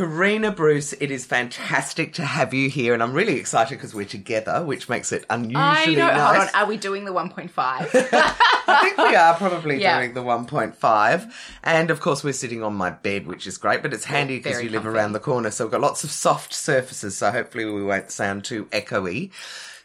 Karina Bruce, it is fantastic to have you here, and I'm really excited because we're together, which makes it unusually I know. nice. Hold on. Are we doing the 1.5? I think we are probably Yeah. doing the 1.5. And of course, we're sitting on my bed, which is great, but it's handy because you live comfy. around the corner. So we've got lots of soft surfaces. So hopefully we won't sound too echoey.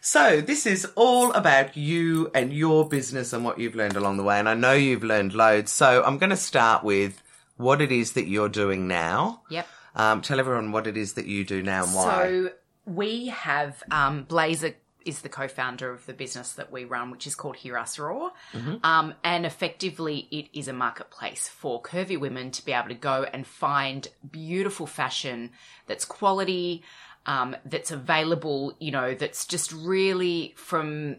So this is all about you and your business and what you've learned along the way. And I know you've learned loads. So I'm going to start with what it is that you're doing now. yep. Um, tell everyone what it is that you do now and why. So we have um, Blazer is the co-founder of the business that we run, which is called Hear Us Raw, Mm-hmm. um, and effectively it is a marketplace for curvy women to be able to go and find beautiful fashion that's quality, um, that's available, you know, that's just really from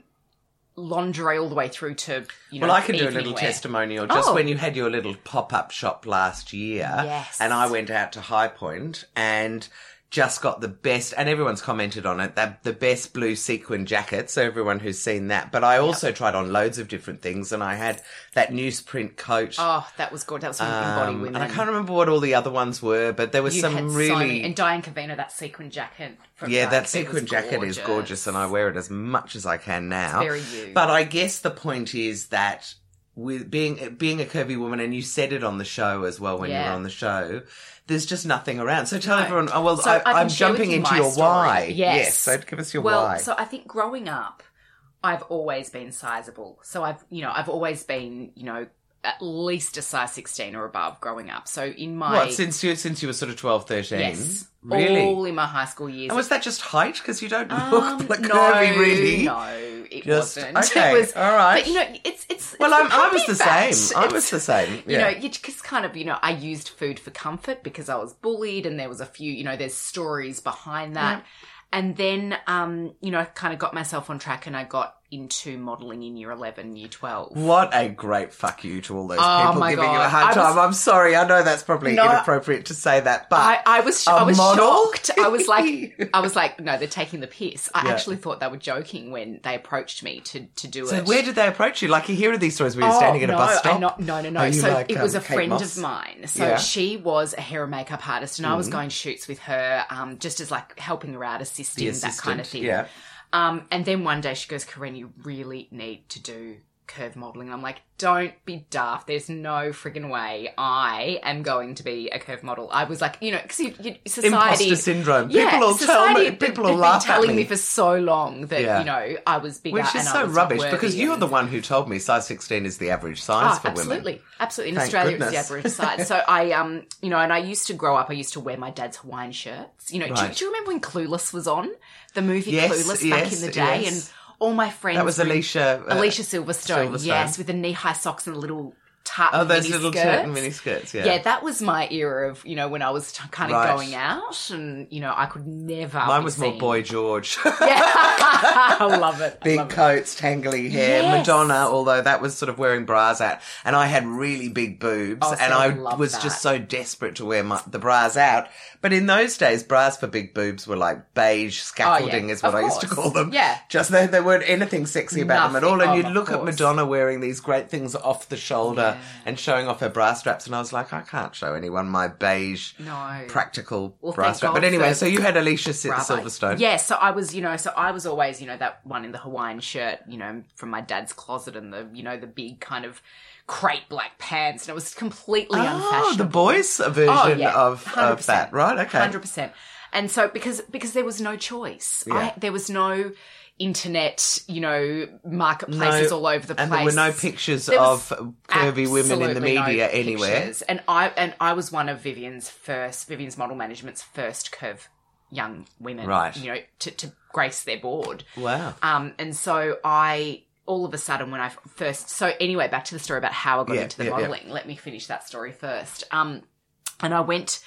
lingerie all the way through to you know. Well, I can do a little wear. testimonial. Just Oh. when you had your little pop up shop last year, Yes. and I went out to High Point and just got the best, and everyone's commented on it, that the best blue sequin jacket. So everyone who's seen that, but I also tried on loads of different things, and I had that newsprint coat. Oh, that was good. That was from um, Women. and I can't remember what all the other ones were, but there was You some really so and Diane Cavino that sequin jacket. From yeah, Diane that sequin jacket is gorgeous, and I wear it as much as I can now. very you. But I guess the point is that with being being a curvy woman, and you said it on the show as well when you Yeah. were on the show. There's just nothing around. So tell everyone. Oh, well, So I, I can I'm share with jumping you into my your story. why. Yes. So give us your well, why. so I think growing up, I've always been sizable. So I've, you know, I've always been, you know, at least a size 16 or above growing up. So in my what since you since you were sort of 12, 13? yes, Really? all in my high school years. and was that just height? Because you don't Um, look like no, curvy, really. No, it Just- wasn't. okay, It was, all right. But you know, it's it's. Well, it's I'm, I was the same. I was the same. you know, you just kind of, you know, I used food for comfort because I was bullied and there was a few, you know, there's stories behind that. And then, um, you know, I kind of got myself on track and I got into modeling in year 11, year 12. What a great fuck you to all those Oh people giving you a hard was- time. I'm sorry. I know that's probably No. inappropriate to say that, but I, I was, I was model? shocked. I was like, I was like, no, they're taking the piss. I Yeah. actually thought they were joking when they approached me to, to do So it. So where did they approach you? Like you hear of these stories where you're standing at a bus stop. Not, no, no, no. So like, it was um, a Kate friend Moss? of mine. So Yeah. Mm-hmm. she was a hair and makeup artist, and I was going shoots with her, um, just as like helping her out, assisting The that kind of thing. yeah. Um, and then one day she goes, "Karen, you really need to do." Curve modeling. I'm like, don't be daft. There's no friggin' way I am going to be a curve model. I was like, you know, because you, you, society Imposter syndrome. Yeah, people will tell me. People will laugh telling at me me. for so long that Yeah. you know I was bigger, Which is so rubbish because you're the one who told me size 16 is the average size Oh, for women. absolutely, absolutely. In Australia, goodness. it's the average size. So I, um, you know, and I used to grow up. I used to wear my dad's Hawaiian shirts. You know, do, do you remember when Clueless was on the movie Yes, Clueless back yes, in the day? yes. And all my friends That was Alicia. uh, Alicia Silverstone, Silverstone. yes, with the knee high socks and the little tart Oh, those mini little skirts. certain mini skirts. Yeah. Yeah, that was my era of you know when I was t- kind of Right. going out, and you know I could never. Mine be was more Boy George. Yeah, I love it. I Big love it. coats, tangly hair, Yes. Madonna, although that was sort of wearing bras out. And I had really big boobs, Oh, see, and I I was that. just so desperate to wear my, the bras out. But in those days, bras for big boobs were like beige oh, scaffolding, is what Oh, of I used to call them. Yeah. Just they, they weren't anything sexy about them at all. And Oh, you'd of look at. Madonna wearing these great things off the shoulder Yeah. And showing off her bra straps, and I was like, I can't show anyone my beige. No. Practical Well, bra strap. God But anyway, so you had Alicia Bravo. Silverstone. Yeah, so I was, you know, so I was always, you know, that one in the Hawaiian shirt, you know, from my dad's closet and the, you know, the big kind of crepe black pants, and it was completely ah, Oh, unfashionable. the boys' version Oh, yeah, of, of that, right? Okay. hundred percent. And so because because there was no choice, Yeah. I, there was no internet, you know, marketplaces No, all over the place. and there were no pictures There of curvy women in the absolutely no media anywhere. pictures. And I and I was one of Vivien's first Vivien's model management's first curve young women, Right. You know, to, to grace their board. Wow. Um, and so I all of a sudden when I first so anyway back to the story about how I got Yeah, into the yeah, yeah. modeling. Let me finish that story first. Um, and I went.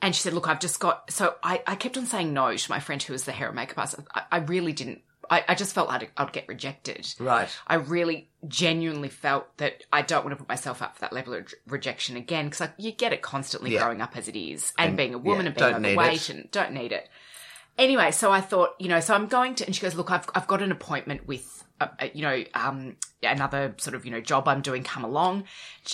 And she said, "Look, I've just got." So I, I kept on saying no to my friend who was the hair and makeup artist. I, I really didn't. I, I just felt I'd, I'd get rejected. Right. I really genuinely felt that I don't want to put myself up for that level of rejection again because you get it constantly Yeah. growing up as it is and, And, being a woman yeah, and being don't need overweight and don't need it. Anyway, so I thought, you know, so I'm going to, and she goes, look, I've, I've got an appointment with, uh, uh, you know, um, another sort of, you know, job I'm doing, come along.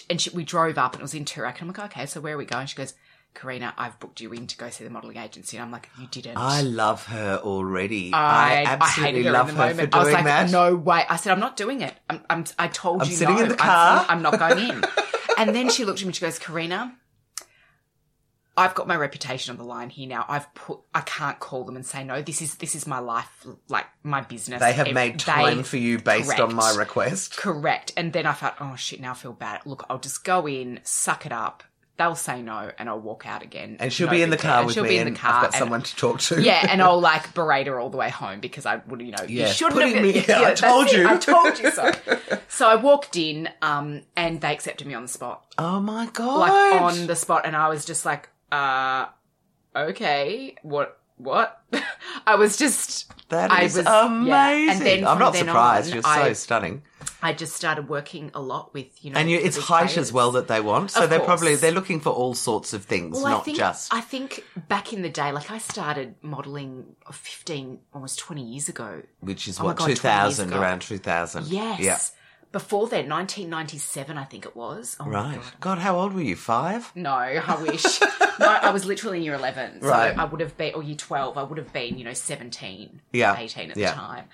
And she, we drove up and it was in Toorak. And I'm like, okay, so where are we going? She goes, Karina, I've booked you in to go see the modelling agency. And I'm like, you didn't. I love her already. I, I absolutely hated her love her moment. for I was like, that. no way. I said, I'm not doing it. I'm, I'm I told I'm you sitting no. in the I'm- car. I'm, not going in. and then she looked at me and she goes, Karina, I've got my reputation on the line here now. I've put, I can't call them and say no. This is, this is my life, like my business. They have Ev- made they- time for you based on my request. Correct. And then I thought, oh shit, now I feel bad. Look, I'll just go in, suck it up. They'll say no, and I'll walk out again. And she'll No be in the car with she'll me, be in the car. I've got someone to talk to. yeah, and I'll like berate her all the way home because I would, you know, Yeah, you shouldn't have. me- yeah, I that's told it. you. I told you so. so I walked in, um, and they accepted me on the spot, Oh my god! like on the spot, and I was just like, uh, okay, what, what? I was just, that I is was- yeah. amazing. And then I'm not surprised. on, You're so I- stunning, I just started working a lot with, you know, and you, it's height players. as well that they want. So Of they're course. probably they're looking for all sorts of things, Well, not I think, just. I think back in the day, like I started modelling 15, almost 20 years ago. which is Oh what God, 2000 around 2000. Yes. Yeah. Before then, 1997, I think it was. Oh Right. God. God, how old were you? Five? No, I wish. no, I was literally in year 11. So Right. I would have been, or year 12, I would have been, you know, 17, Yeah. 18 at Yeah. the time.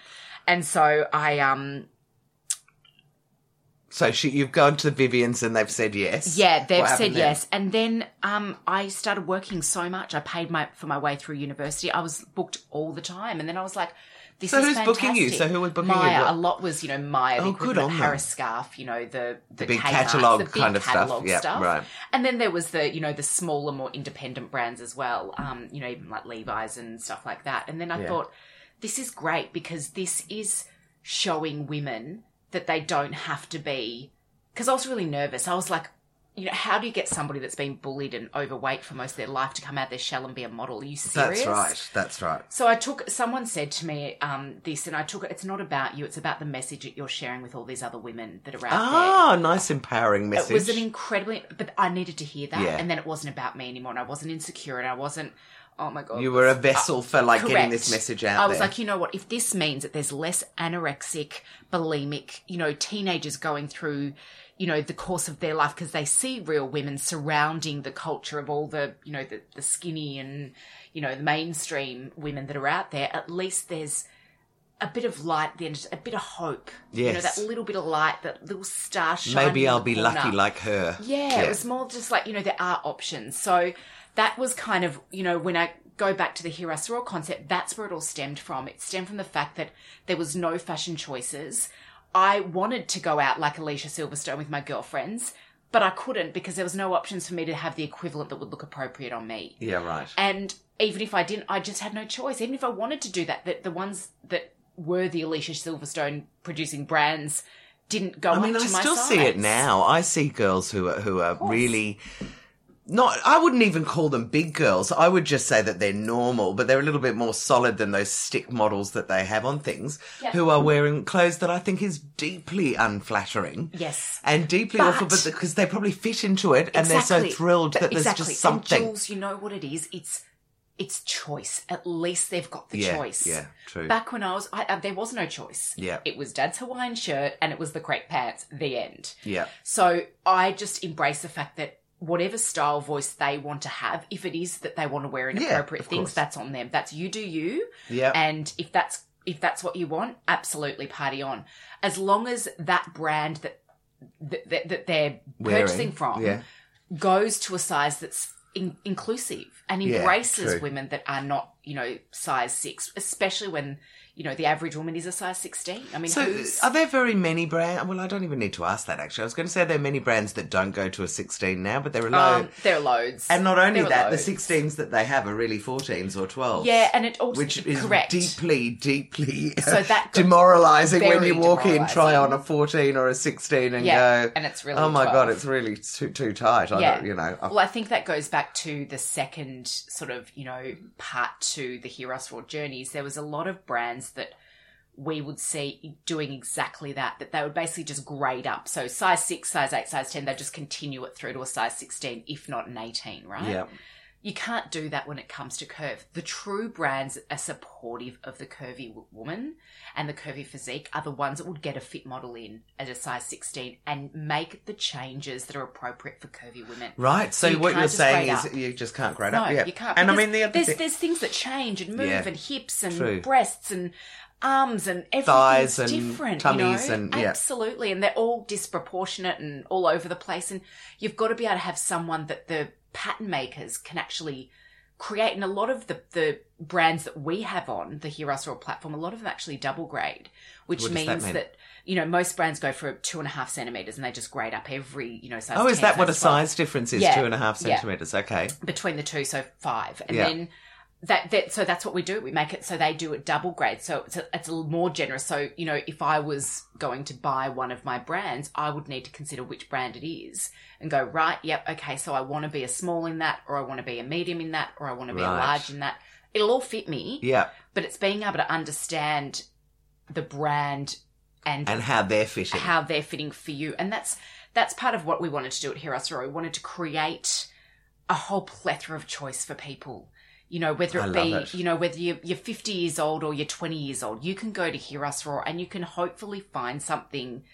And so I, um, So she, you've gone to the Viviens and they've said yes. yeah, they've said yes. And then, um, I started working so much. I paid my, for my way through university. I was booked all the time. And then I was like, this is. So is who's booking you? So who was booking you? What- A lot was, you know, Myer, the Oh, good on of them. Harris Scarfe, you know, the the, big Kmart, catalogue the big kind of stuff. catalogue Yep, stuff. right. And then there was the, you know, the smaller, more independent brands as well. Um, you know, even like Levi's and stuff like that. And then I Yeah. thought, this is great because this is showing women that they don't have to be. Because I was really nervous. I was like, you know, how do you get somebody that's been bullied and overweight for most of their life to come out of their shell and be a model? Are you serious? That's right. That's right. So I took. Someone said to me um, this, and I took it. It's not about you. It's about the message that you're sharing with all these other women that are out there. Ah, nice empowering message. It was an incredibly, but I needed to hear that, Yeah. and then it wasn't about me anymore, and I wasn't insecure, and I wasn't. Oh my god, you were a uh, vessel for like getting this message out I was there. like, you know what? If this means that there's less anorexic, bulimic, you know, teenagers going through, you know, the course of their life because they see real women surrounding the culture of all the, you know, the, the skinny and, you know, the mainstream women that are out there, at least there's a bit of light at the end, a bit of hope. You know, Yes. that little bit of light, that little star shining Maybe I'll be corner. lucky like her. Yeah, it was more just like, you know, there are options. So that was kind of, you know, when I go back to the Hira Soror concept, that's where it all stemmed from. It stemmed from the fact that there was no fashion choices. I wanted to go out like Alicia Silverstone with my girlfriends, but I couldn't because there was no options for me to have the equivalent that would look appropriate on me. Yeah, right. And even if I didn't, I just had no choice. Even if I wanted to do that, that the ones that were the Alicia Silverstone producing brands didn't go I mean, I still see it now. I see girls who are who are really not. I wouldn't even call them big girls. I would just say that they're normal, but they're a little bit more solid than those stick models that they have on things. Yeah. Who are wearing clothes that I think is deeply unflattering. Yes. And deeply But- awful, but because they probably fit into it, and they're so thrilled that there's exactly. just something. And Jules, you know what it is? It's it's choice. At least they've got the Yeah, choice. yeah, true. Back when I was, I, uh, there was no choice. Yeah. It was Dad's Hawaiian shirt and it was the crepe pants. The end. yeah, So I just embrace the fact that whatever style voice they want to have, if it is that they want to wear inappropriate of things, course. that's on them. That's you do you. yeah. And if that's if that's what you want, absolutely party on. As long as that brand that that, that, they're Wearing, purchasing from yeah. goes to a size that's in- inclusive and embraces true. women that are not, you know, size six, especially when you know the average woman is a size sixteen. I mean, So, who's are there very many brands? Well, I don't even need to ask that. Actually, I was going to say there are many brands that don't go to a sixteen now, but there are loads. um, there are loads, and not only that, the sixteens that they have are really fourteens or twelves. yeah, and it also which is correct. deeply, deeply So that- demoralising when you walk in, try on a fourteen or a sixteen, and Yeah, go, and it's really oh my 12. god, it's really too too tight. I Yeah. you know, I- Well, I think that goes back to the second sort of, you know, part to the Heroes for Journeys. There was a lot of brands that we would see doing exactly that, that they would basically just grade up. So size six, size eight, size 10, they just continue it through to a size 16, if not an 18, right? Yeah. You can't do that when it comes to curve. The true brands are supportive of the curvy woman and the curvy physique are the ones that would get a fit model in at a size 16 and make the changes that are appropriate for curvy women. Right. So You what you're saying is up. you just can't grade No, up. Yeah. you can't. And I mean the other there's, thing, there's things that change and move Yeah. and hips and True. breasts and arms and everything's and different. tummies you know? and- yeah. absolutely, and they're all disproportionate and all over the place. And you've got to be able to have someone that the pattern makers can actually create. And a lot of the the brands that we have on the Hear Us Raw platform, a lot of them actually double grade, which does that means mean? that. You know, most brands go for two and a half centimeters, and they just grade up every, you know, size. Oh, is 10, that what a 12 size difference is? Yeah. Two and a half Yeah. centimeters. Okay. between the two, so five, and Yeah. then that, that so that's what we do. We make it so they do it double grade, so it's a, it's a little more generous. So you know, if I was going to buy one of my brands, I would need to consider which brand it is and go right. Yep, okay, so I want to be a small in that, or I want to be a medium in that, or I want to be Right. a large in that. It'll all fit me, Yeah. but it's being able to understand the brand and And how they're fitting. how they're fitting for you. And that's that's part of what we wanted to do at Hear Us Raw. We wanted to create a whole plethora of choice for people. You know, whether it be, it. you know, whether you're, you're 50 years old or you're 20 years old, you can go to hear us Raw and you can hopefully find something.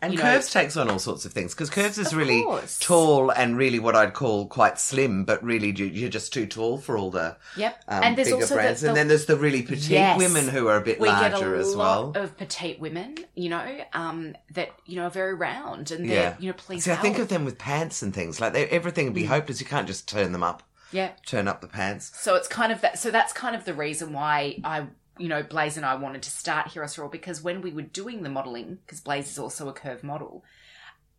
And you know- curves takes on all sorts of things because curves is really course. tall and really what I'd call quite slim, but really you- you're just too tall for all the Yep. um, and there's bigger also brands. the, the, and then there's the really petite Yes. women who are a bit we get larger a as lot well. of petite women, you know, um, that, you know, are very round and they're, yeah, you know, please See, I think of them with pants and things like they, everything would Mm. be hopeless. You can't just turn them up, Yeah. turn up the pants. So it's kind of that. So that's kind of the reason why I, you know, Blaze and I wanted to start Hear Us Raw because when we were doing the modeling, because Blaze is also a curve model,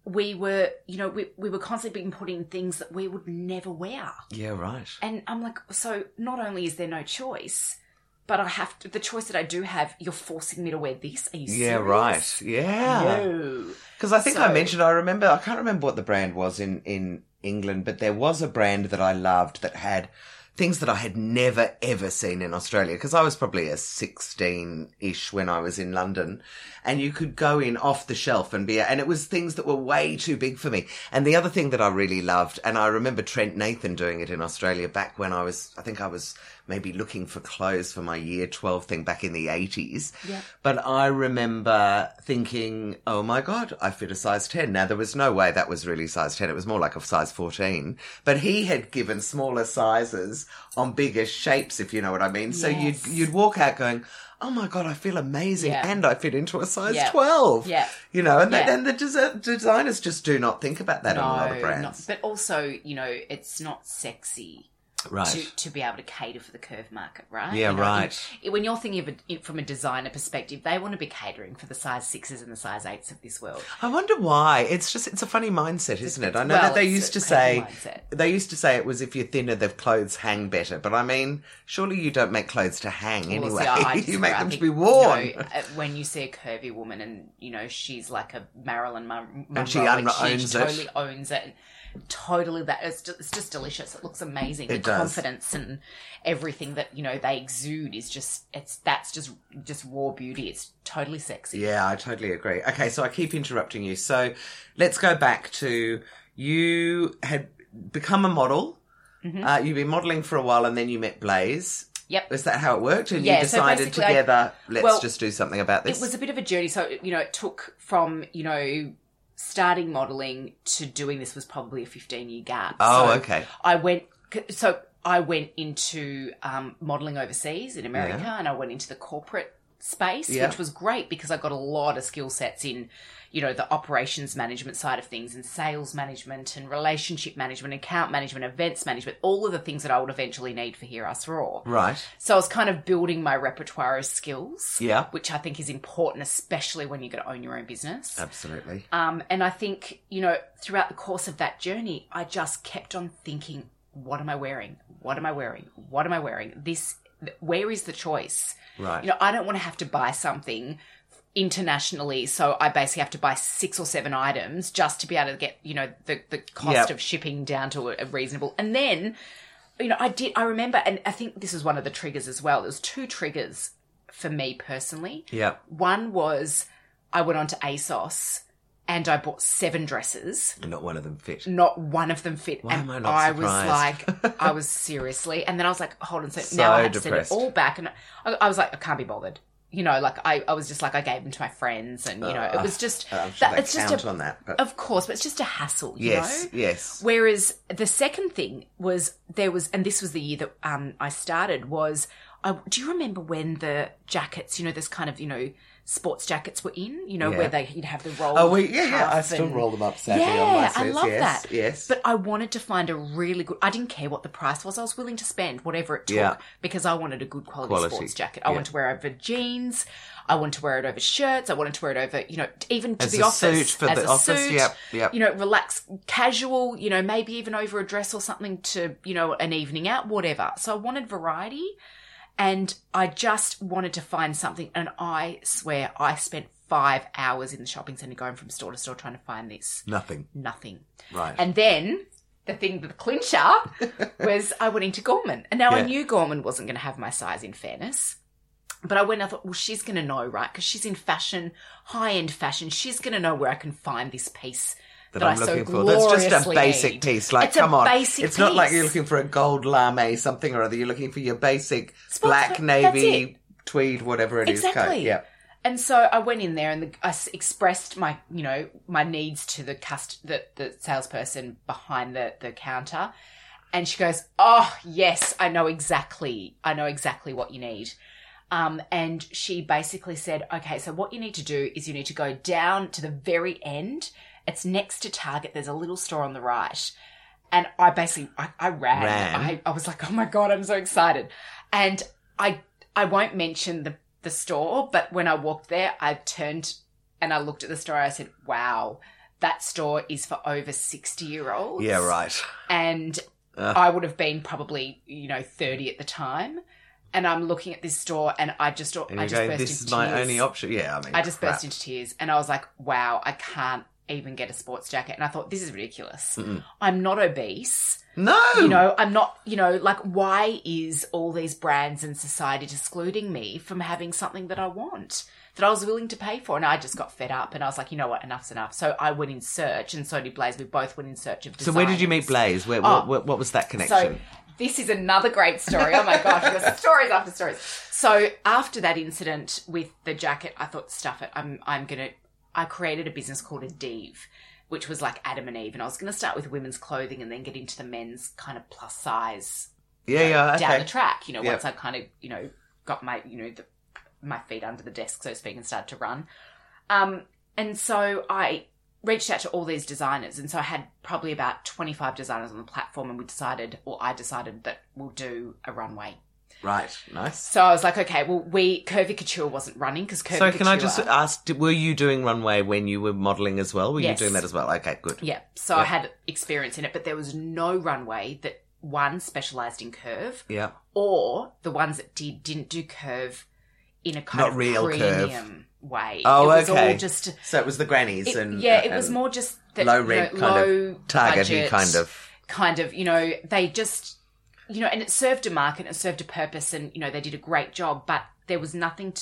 we were, you know, we, we were constantly being put in things that we would never wear. Yeah, right. And I'm like, so not only is there no choice, but I have to, the choice that I do have, you're forcing me to wear this. Are you Yeah, right. Yeah. No. Because I think I mentioned, I remember, I can't remember what the brand was in, in England, but there was a brand that I loved that had things that I had never ever seen in Australia. Because I was probably a 16 ish when I was in London. And you could go in off the shelf and be, and it was things that were way too big for me. And the other thing that I really loved, and I remember Trent Nathan doing it in Australia back when I was, I think I was maybe looking for clothes for my year 12 thing back in the 80s. Yeah. But I remember thinking, oh my God, I fit a size 10. Now, there was no way that was really size 10. It was more like a size 14. But he had given smaller sizes on bigger shapes, if you know what I mean. So you'd, you'd walk out going, oh my God, I feel amazing. Yeah. And I fit into a size Yeah. 12. Yeah. You know, and, Yeah. then the desi- designers just do not think about that on a lot of brands. not, but also, you know, it's not sexy right. to, to be able to cater for the curve market, right? Yeah, You know, right. in- when you're thinking of it from a designer perspective, they want to be catering for the size sixes and the size eights of this world. I wonder why. It's just it's a funny mindset, isn't it? I know well, that they used to say mindset. they used to say it was if you're thinner, the clothes hang better. But I mean, surely you don't make clothes to hang Well, anyway. see, I- I you make them to be worn. You know, uh, when you see a curvy woman and you know she's like a Marilyn Mon- Monroe, And she un- she owns it. totally owns it. Totally, that it's just, it's just delicious. It looks amazing. It the does. confidence and everything that you know they exude is just it's that's just just raw beauty. It's totally sexy. Yeah, I totally agree. Okay, so I keep interrupting you. So let's go back to you had become a model. Mm-hmm. Uh, you've been modelling for a while, and then you met Blaze. Yep. Is that how it worked? And Yeah, you so decided I- together, let's well, just do something about this. It was a bit of a journey. So, you know, it took from, you know, starting modeling to doing this was probably a 15 year gap. Oh, So okay. I went, so I went into um, modeling overseas in America Yeah. and I went into the corporate space, Yeah. which was great because I got a lot of skill sets in, you know, the operations management side of things and sales management and relationship management, account management, events management, all of the things that I would eventually need for Hear Us Raw. right. So I was kind of building my repertoire of skills, Yeah. which I think is important, especially when you're going to own your own business. Absolutely. Um, and I think, you know, throughout the course of that journey, I just kept on thinking, what am I wearing? What am I wearing? What am I wearing? This, where is the choice? Right. You know, I don't want to have to buy something internationally, so I basically have to buy six or seven items just to be able to get, you know, the, the cost Yep. of shipping down to a, a reasonable. And then, you know, I did, I remember, and I think this was one of the triggers as well. There was two triggers for me personally. Yeah. One was I went on to ASOS and I bought seven dresses. And not one of them fit. Not one of them fit. Why and am I not was like, I was seriously. And then I was like, hold on. So, So now I had to send it all back. And I, I was like, I can't be bothered. You know, like I, I was just like, I gave them to my friends. And, you know, it was just, Uh, I'm sure that, it's just a, on that. But of course, but it's just a hassle, you yes, know? yes. Whereas the second thing was there was, and this was the year that um, I started, was I, do you remember when the jackets, you know, this kind of, you know, sports jackets were in, you know, Yeah. where they you'd have the roll. Oh, we, yeah, yeah. I still and- roll them up sadly Yeah, on my I love yes, that. Yes. But I wanted to find a really good. I didn't care what the price was. I was willing to spend whatever it took Yeah. because I wanted a good quality, Quality, sports jacket. I yeah. wanted to wear over jeans. I wanted to wear it over shirts. I wanted to wear it over, you know, even to As the a office suit for as the a office, suit. yep, yep. You know, relax, casual. You know, maybe even over a dress or something to, you know, an evening out, whatever. So I wanted variety, and I just wanted to find something. And I swear, I spent five hours in the shopping centre going from store to store trying to find this. Nothing. Nothing. Right. And then the thing, the clincher was I went into Gorman. And now I knew Gorman wasn't going to have my size in fairness. But I went, I thought, well, she's going to know, right? Because she's in fashion, high end fashion. She's going to know where I can find this piece that, that I'm I so looking for. That's just a basic need. piece. Like, It's come on. it's not like you're looking for a gold lame something or other. You're looking for your basic Sports- black, navy, tweed, whatever it is. coat. Exactly. Yeah. And so I went in there and the, I expressed my, you know, my needs to the cust- the, the salesperson behind the, the counter. And she goes, Oh, yes, I know exactly. I know exactly what you need. Um, and she basically said, Okay, so what you need to do is you need to go down to the very end. It's next to Target. There's a little store on the right. And I basically, I, I ran. Ran. I, I was like, Oh my God, I'm so excited. And I, I won't mention the, the store, but when I walked there, I turned and I looked at the store. I said, wow, that store is for over 60 year olds. Yeah, right. And Ugh. I would have been probably, you know, 30 at the time. And I'm looking at this store and I just, And I just go, burst this into is my tears. only option. Yeah, I mean, I just crap. burst into tears and I was like, wow, I can't even get a sports jacket. And I thought, this is ridiculous. I'm not obese. No! You know, I'm not, you know, like, why is all these brands and society excluding me from having something that I want, that I was willing to pay for? And I just got fed up and I was like, you know what, enough's enough. So I went in search, and so did Blaze. We both went in search of So where did you meet. Blaze? Where, Oh. what, what, was that connection? So this is another great story. Oh my gosh, we've stories after stories. So after that incident with the jacket, I thought, stuff it. I'm I'm gonna. I created a business called Adive, which was like Adam and Eve, and I was going to start with women's clothing and then get into the men's kind of plus size yeah, yeah, down okay. the track. You know, Yep. once I kind of you know got my you know the, my feet under the desk, so to speak, and started to run. Um, and so I reached out to all these designers, and so I had probably about twenty five designers on the platform, and we decided, or I decided that we'll do a runway. Right, nice. So I was like, okay, well, we Curvy Couture wasn't running because Curvy So Couture. can I just ask, were you doing runway when you were modelling as well? Were Yes. you doing that as well? Okay, good. Yeah, so I had experience in it, but there was no runway that one specialized in curve, Yeah. or the ones that did didn't do curve in a kind Not of real curve. premium way. Oh, it was okay. all just So it was the grannies it- and yeah, uh, it was and more just that low you know, kind low of targety budget, kind of. kind of you know they just you know and it served a market and it served a purpose and you know they did a great job but there was nothing to,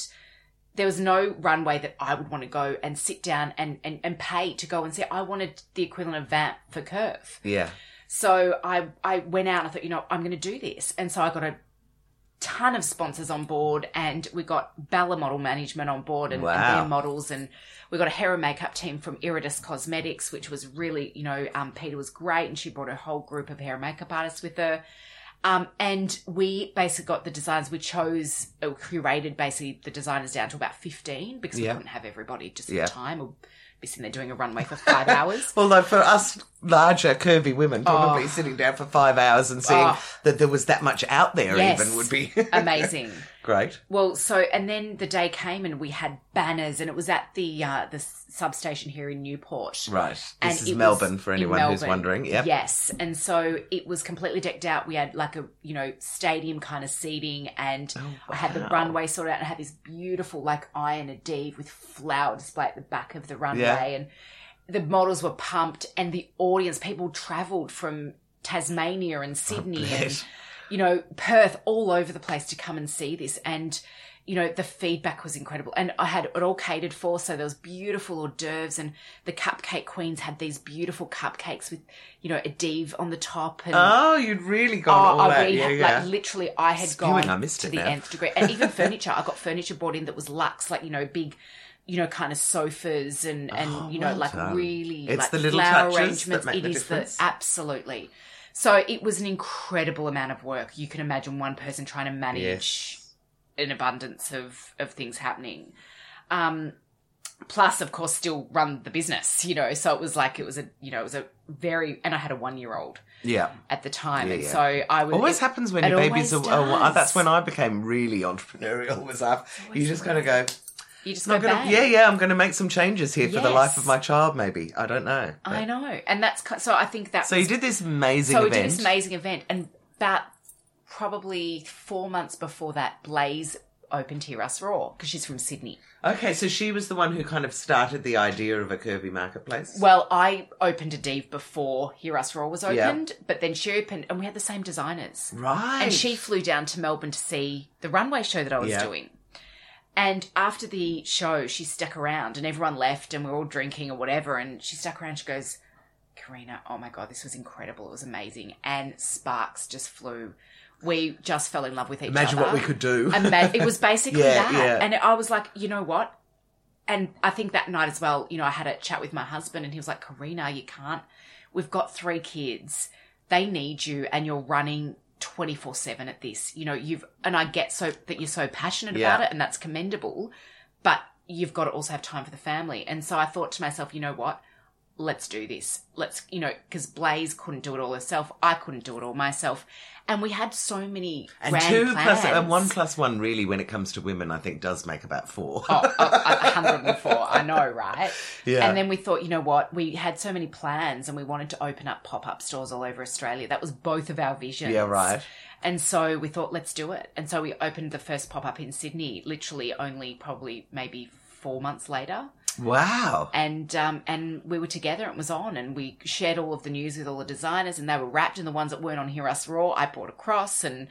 there was no runway that I would want to go and sit down and, and, and pay to go and see. I wanted the equivalent of Vamp for Curve. Yeah. So I I went out and I thought, you know, I'm going to do this. And so I got a ton of sponsors on board and we got Bella Model Management on board and, and their models and we got a hair and makeup team from Iridis Cosmetics, which was really, you know, um, Peter was great and she brought a whole group of hair and makeup artists with her. Um, and we basically got the designs. We chose, uh, curated basically the designers down to about 15 because Yeah. we couldn't have everybody just Yeah. time or be sitting there doing a runway for five hours. Although for us larger, curvy women, probably Oh. sitting down for five hours and seeing Oh. that there was that much out there Yes. even would be Amazing. Great. Well, so and then the day came and we had banners and it was at the uh, the substation here in Newport. Right. And This is Melbourne for anyone who's wondering. Yep. Yes, and so it was completely decked out. We had like a you know stadium kind of seating, and I had the wow. runway sorted out, and I had this beautiful like iron Adive with flower display at the back of the runway, Yeah. and the models were pumped, and the audience people travelled from Tasmania and Sydney, and. You know, Perth, all over the place to come and see this. And, you know, the feedback was incredible. And I had it all catered for. So there was beautiful hors d'oeuvres and the cupcake queens had these beautiful cupcakes with, you know, a div on the top. And Oh, you'd really gone oh, all I that. really Yeah, had- yeah. like literally I had Spewing, gone I to the now. nth degree. And even furniture, I got furniture brought in that was luxe, like, you know, big you know, kind of sofas and, and Oh, you know, well like done. really It's like the little flower touches arrangements. that make It the is difference. the absolutely. So it was an incredible amount of work. You can imagine one person trying to manage Yes. an abundance of of things happening. Um, plus, of course, still run the business. You know, so it was like it was a you know it was a very and I had a one year old yeah. at the time, Yeah, and yeah. so I was Always it- happens when your babies are. always are- that's when I became really entrepreneurial. Was up. You just kind of go. You just go gonna, bang. yeah, yeah. I'm going to make some changes here for the life of my child. Maybe I don't know. I know, and that's ki- so. I think that So you did this amazing so we event. did this amazing event, and about probably four months before that, Blaze opened Hear Us Raw because she's from Sydney. Okay, so she was the one who kind of started the idea of a curvy marketplace. Well, I opened a Div before Hear Us Raw was Yeah. opened, but then she opened, and we had the same designers. right. And she flew down to Melbourne to see the runway show that I was Yeah. doing. And after the show, she stuck around and everyone left and we are all drinking or whatever. And she stuck around. She goes, Karina, oh my God, this was incredible. It was amazing. And sparks just flew. We just fell in love with each Imagine other. Imagine what we could do. Ima- it was basically Yeah, that. yeah. And I was like, you know what? And I think that night as well, you know, I had a chat with my husband and he was like, Karina, you can't. We've got three kids. They need you and you're running 24 7 at this. You know, you've, and I get so that you're so passionate Yeah. about it and that's commendable, but you've got to also have time for the family. And so I thought to myself, you know what? Let's do this. Let's, you know, because Blaze couldn't do it all herself. I couldn't do it all myself. And we had so many and two plus and one plus one really, when it comes to women, I think does make about four. Oh, oh, 104. I know, right? Yeah. And then we thought, you know what? We had so many plans and we wanted to open up pop up stores all over Australia. That was both of our visions. yeah, right. And so we thought, let's do it. And so we opened the first pop up in Sydney, literally only probably maybe four months later. Wow. And um, and we were together. It was on, and we shared all of the news with all the designers, and they were wrapped. And the ones that weren't on Hear Us Raw, I brought across, and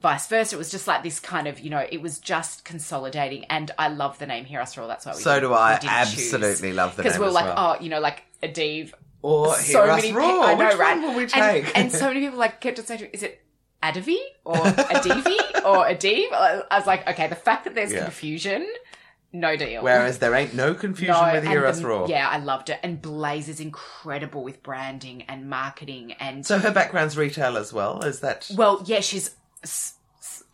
vice versa. It was just like this kind of, you know, it was just consolidating. And I love the name Hear Us Raw. That's why we So do I. Absolutely choose. love the name because name we're like, well. oh, you know, like Adiv. Or so Hear Us many Raw. people. I know, Which right? one will we And- take? And, so many people like kept on saying, is it Adavi or Adivi or Adiv? I I was like, okay, the fact that there's Yeah. confusion, no deal. Whereas there ain't no confusion No, with Hear Us Raw. Yeah, I loved it. And Blaze is incredible with branding and marketing. And So her background's retail as well. Is that? well, yeah, she's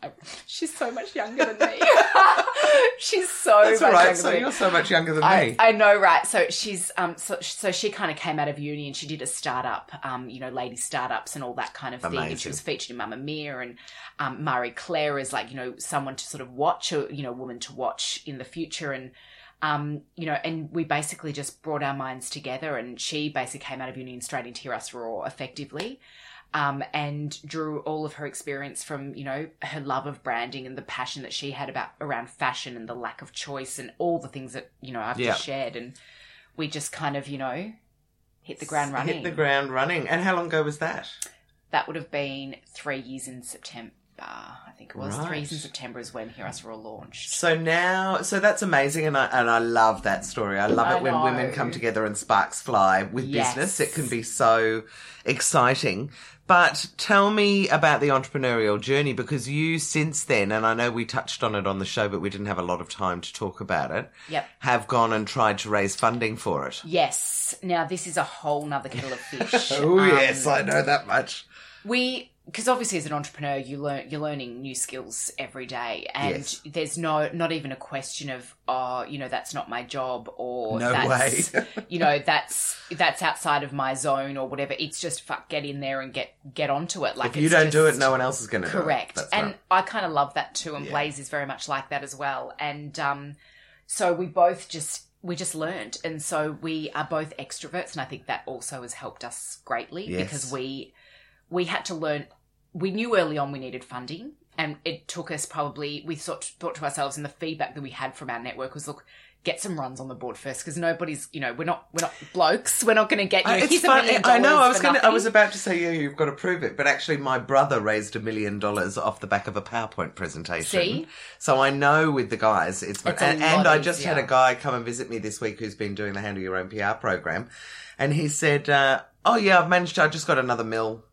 s- s- she's so much younger than me. she's so That's much all right. younger So than me. you're so much younger than I, me. I know, right? So she's um, so so she kind of came out of uni and she did a startup, um, you know, lady startups and all that kind of thing. And she was featured in Mamamia and um, Marie Claire is like you know someone to sort of watch, or you know, woman to watch in the future and. Um, you know, and we basically just brought our minds together, and she basically came out of uni and straight into Hear Us Raw effectively, um, and drew all of her experience from you know her love of branding and the passion that she had about around fashion and the lack of choice and all the things that you know I've Yeah. just shared, and we just kind of you know hit the ground running. Hit the ground running. And how long ago was that? that would have been three years in September. I think it was three Right. in September is when Hear Us Raw launched. So now, so that's amazing, and I and I love that story. I love I it when know. women come together and sparks fly with Yes. business. It can be so exciting. But tell me about the entrepreneurial journey because you, since then, and I know we touched on it on the show, but we didn't have a lot of time to talk about it. Yep. Have gone and tried to raise funding for it. Yes. Now this is a whole nother kettle of fish. Oh Um, yes, I know that much. we because obviously as an entrepreneur you learn you're learning new skills every day and Yes. there's no not even a question of oh you know that's not my job or No that's way. you know that's that's outside of my zone or whatever it's just fuck get in there and get get onto it like If you don't do it, no one else is going to do it. correct and right. i kind of love that too and Yeah. blaze is very much like that as well and um so we both just we just learned and so we are both extroverts and i think that also has helped us greatly Yes. because we we had to learn we knew early on we needed funding and it took us probably we thought thought to ourselves, and the feedback that we had from our network was, look, get some runs on the board first because nobody's, you know, we're not we're not blokes. We're not going to get you. Uh, Know, it's here's a fun. million I know. I was going. to I was about to say, yeah, you've got to prove it. But actually, my brother raised a million dollars off the back of a PowerPoint presentation. See? So I know with the guys, it's, It's and, and I just had a guy come and visit me this week who's been doing the Handle Your Own PR program, and he said, uh, "Oh yeah, I've managed. I just got another mill."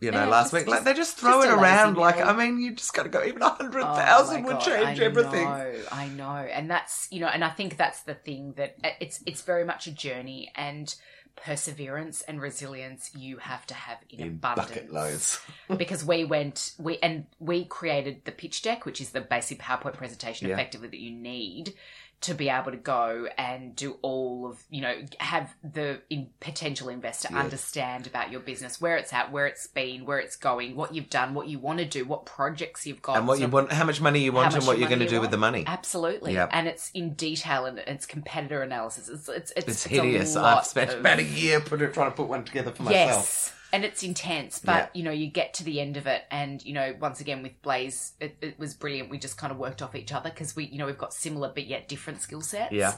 You know, Yeah, last just- week, like they just throw just it around. Like. I mean, you just got to go. Even a hundred Oh thousand would God, change I everything. Know, I know, and that's you know, and I think that's the thing that uh, it's it's very much a journey and perseverance and resilience you have to have in, In abundance. bucket loads. because we went we and we created the pitch deck, which is the basic PowerPoint presentation Yeah. effectively that you need to be able to go and do all of you know have the in, potential investor understand about your business where it's at where it's been where it's going what you've done what you want to do what projects you've got and what you want, how much money you want, and what you're going to you do with the money. Absolutely, Yep. and it's in detail and it's competitor analysis. It's it's it's, It's a hideous. lot I've spent of- about a year put it, trying to put one together for myself. yes, and it's intense. But you know, you get to the end of it, and you know, once again with Blaze, it, it was brilliant. We just kind of worked off each other because we, you know, we've got similar but yet different skill sets. Yeah.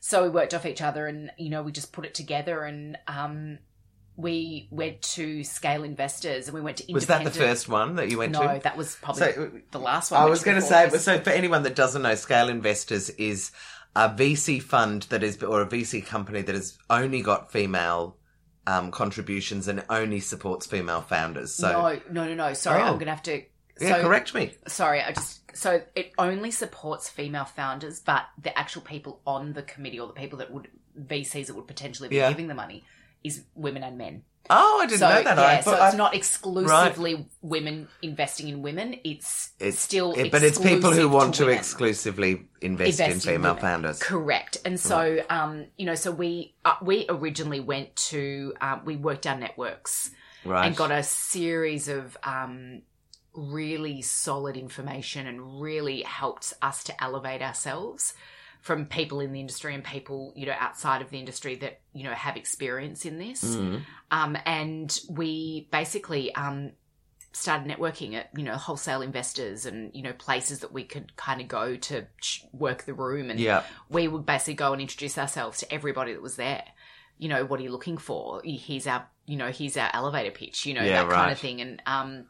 So we worked off each other, and you know, we just put it together, and um, we went to scale investors, and we went to Was that the first one that you went to? No, that was probably So, the last one. I was going to say, so for anyone that doesn't know, Scale Investors is a VC fund that is, or a VC company that has only got female um, contributions and only supports female founders. So, no, no, no, no. Sorry, Oh. I'm going to have to. yeah, so, correct me. sorry, I just so it only supports female founders, but the actual people on the committee or the people that would VCs that would potentially be Yeah. giving the money is women and men. Oh, I didn't so know that. yeah, I so it's I- not exclusively women investing in women. It's It's still, it- but it's people who want to, women. exclusively invest, in Invest in female founders. Correct. And so, um, you know, so we uh, we originally went to um, we worked our networks Right. and got a series of um, really solid information and really helped us to elevate ourselves from people in the industry and people you know outside of the industry that you know have experience in this Mm. um, and we basically um, started networking at you know wholesale investors and you know places that we could kind of go to ch- work the room and Yeah. we would basically go and introduce ourselves to everybody that was there. You know, what are you looking for? Here's our, you know, here's our elevator pitch, you know, Yeah, that kind of thing. And um,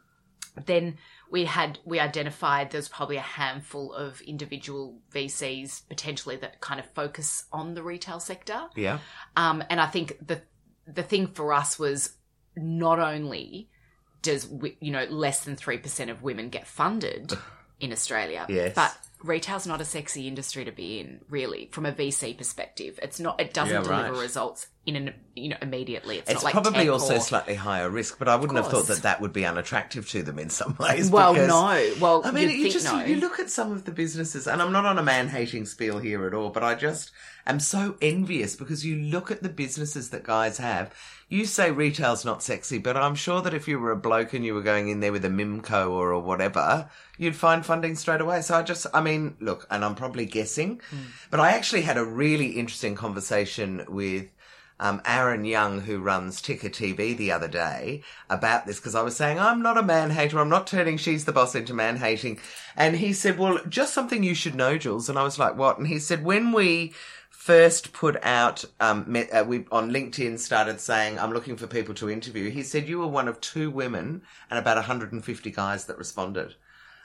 then we had, we identified there's probably a handful of individual VCs potentially that kind of focus on the retail sector. Yeah. Um, and I think the, the thing for us was not only does, we, you know, less than 3% of women get funded in Australia, Yes. but retail's not a sexy industry to be in really from a vc perspective it's not it doesn't Yeah, deliver right. results in an you know immediately it's, It's like probably also or- slightly higher risk, but I wouldn't have thought that that would be unattractive to them in some ways. well because- no well I mean, you just no you look at some of the businesses, and I'm not on a man hating spiel here at all, but I just am so envious because you look at the businesses that guys have. You say retail's not sexy, but I'm sure that if you were a bloke and you were going in there with a Mimco or a whatever, you'd find funding straight away. So I just, I mean, look, and I'm probably guessing, hmm. but I actually had a really interesting conversation with um, Aaron Young, who runs Ticker TV, the other day about this because I was saying I'm not a man hater. I'm not turning she's the boss into man hating, and he said, "Well, just something you should know, Jules." And I was like, "What?" And he said, "When we." First, put out um, met, uh, we on LinkedIn started saying I'm looking for people to interview. He said you were one of two women and about 150 guys that responded,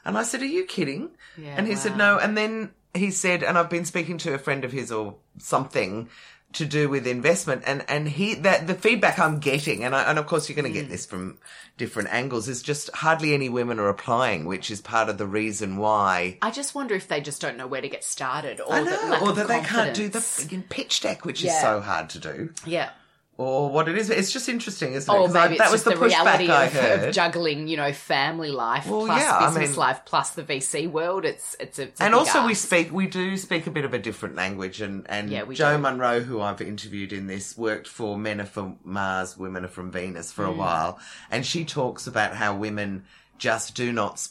and I said, "Are you kidding?" Yeah, and he said, "No." And then he said, and I've been speaking to a friend of his or something to do with investment, and and he that the feedback I'm getting, and I, and of course you're going to Mm. get this from different angles, is just hardly any women are applying, which is part of the reason why. i just wonder if they just don't know where to get started or I that know, lack or that they can't do the pitch deck, which is so hard to do, yeah or what it is. It's just interesting, isn't it? or 'Cause I- maybe that it's was the the, reality of, of juggling, you know, family life Well, plus yeah, I business mean- life plus the VC world. It's it's a, it's a and also we speak we do speak a bit of a different language and and Yeah, joe do. munro who i've interviewed in this worked for men are from mars women are from venus for a Mm. while and she talks about how women just do not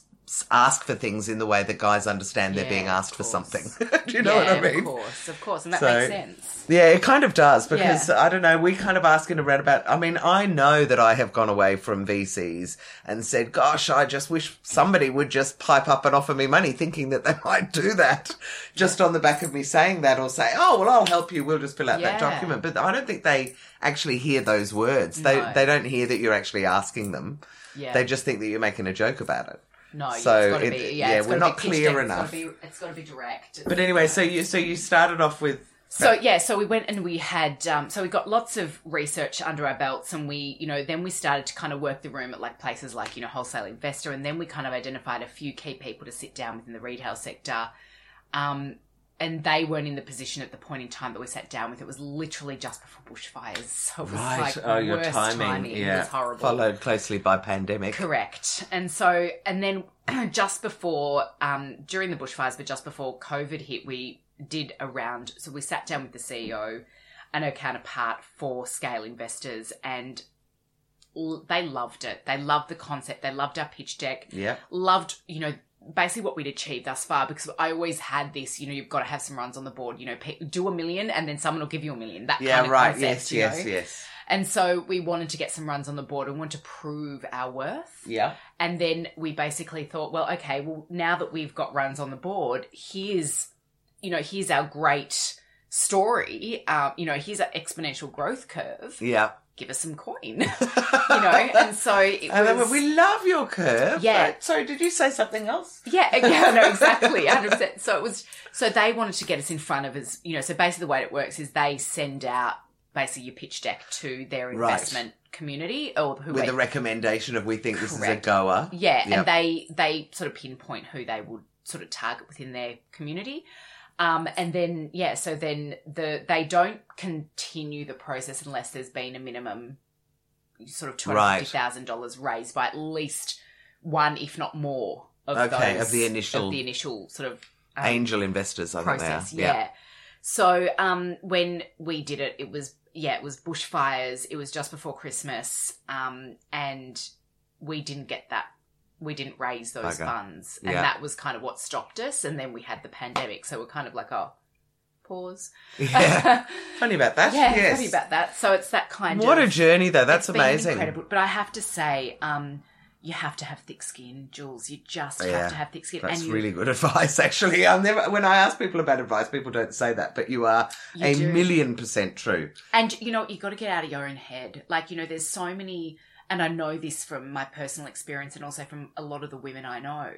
ask for things in the way that guys understand they're being asked for something. Do you know yeah, what I mean? Of course, of course, and that So- makes sense. Yeah, it kind of does because Yeah. I don't know. We kind of ask in a roundabout. I mean, I know that I have gone away from VCs and said, "Gosh, I just wish somebody would just pipe up and offer me money," thinking that they might do that just on the back of me saying that, or say, "Oh, well, I'll help you. We'll just fill out that document." But I don't think they actually hear those words. They No. they don't hear that you're actually asking them. Yeah. They just think that you're making a joke about it. No, So it's got to it- be. Yeah, yeah, it's we're gotta not be clear in, enough. It's got to be, it's be direct. But anyway, so you so you started off with So yeah, so we went and we had um, so we got lots of research under our belts, and we you know then we started to kind of work the room at like places like you know wholesale investor, and then we kind of identified a few key people to sit down within the retail sector. Um, and they weren't in the position at the point in time that we sat down with. It was literally just before bushfires, so it was like oh your worst timing, It yeah, was horrible. followed closely by pandemic. Correct. And so, and then just before, um, during the bushfires, but just before COVID hit, we did a round. So we sat down with the CEO and her counterpart for scale investors, and l- they loved it. They loved the concept. They loved our pitch deck. Yeah. Loved, you know, basically what we'd achieved thus far because I always had this, you know, you've got to have some runs on the board, you know, do a million and then someone will give you a million. That Yeah, kind of right. concept, yes, yes, know? yes. And so we wanted to get some runs on the board and wanted to prove our worth. Yeah. And then we basically thought, well, okay, well, now that we've got runs on the board, here's, you know, here's our great story. Um, you know, here's our exponential growth curve. Yeah. Give us some coin, you know. And so it And then we love your curve. Yeah. Right, Sorry, did you say something else? yeah, yeah, no, exactly, hundred percent. So it was, so they wanted to get us in front of us, you know. So basically, the way it works is they send out basically your pitch deck to their Right. investment community or who With the recommendation of we think this is a goer. Yeah, Yep. and they they sort of pinpoint who they would sort of target within their community. Um, and then yeah, so then the they don't continue the process unless there's been a minimum sort of two hundred fifty thousand right. dollars raised by at least one, if not more, of Okay, those of the initial- of the initial sort of um, Angel investors, I think they are. process. Yeah. So um, when we did it, it was yeah, it was bushfires. It was just before Christmas, um, and we didn't get that. We didn't raise those funds, and Yeah. that was kind of what stopped us. And then we had the pandemic, so we're kind of like, oh, pause. Yeah. Funny about that. yeah, yes. about that. So it's that kind of What of a journey, though. That's it's been amazing. incredible. But I have to say, um, you have to have thick skin, Jules. You just Yeah, have to have thick skin, That's and you really good advice, actually. I've never, when I ask people about advice, people don't say that, but you are You a do. million percent true. And you know, you got to get out of your own head. Like, you know, there's so many, and I know this from my personal experience and also from a lot of the women I know,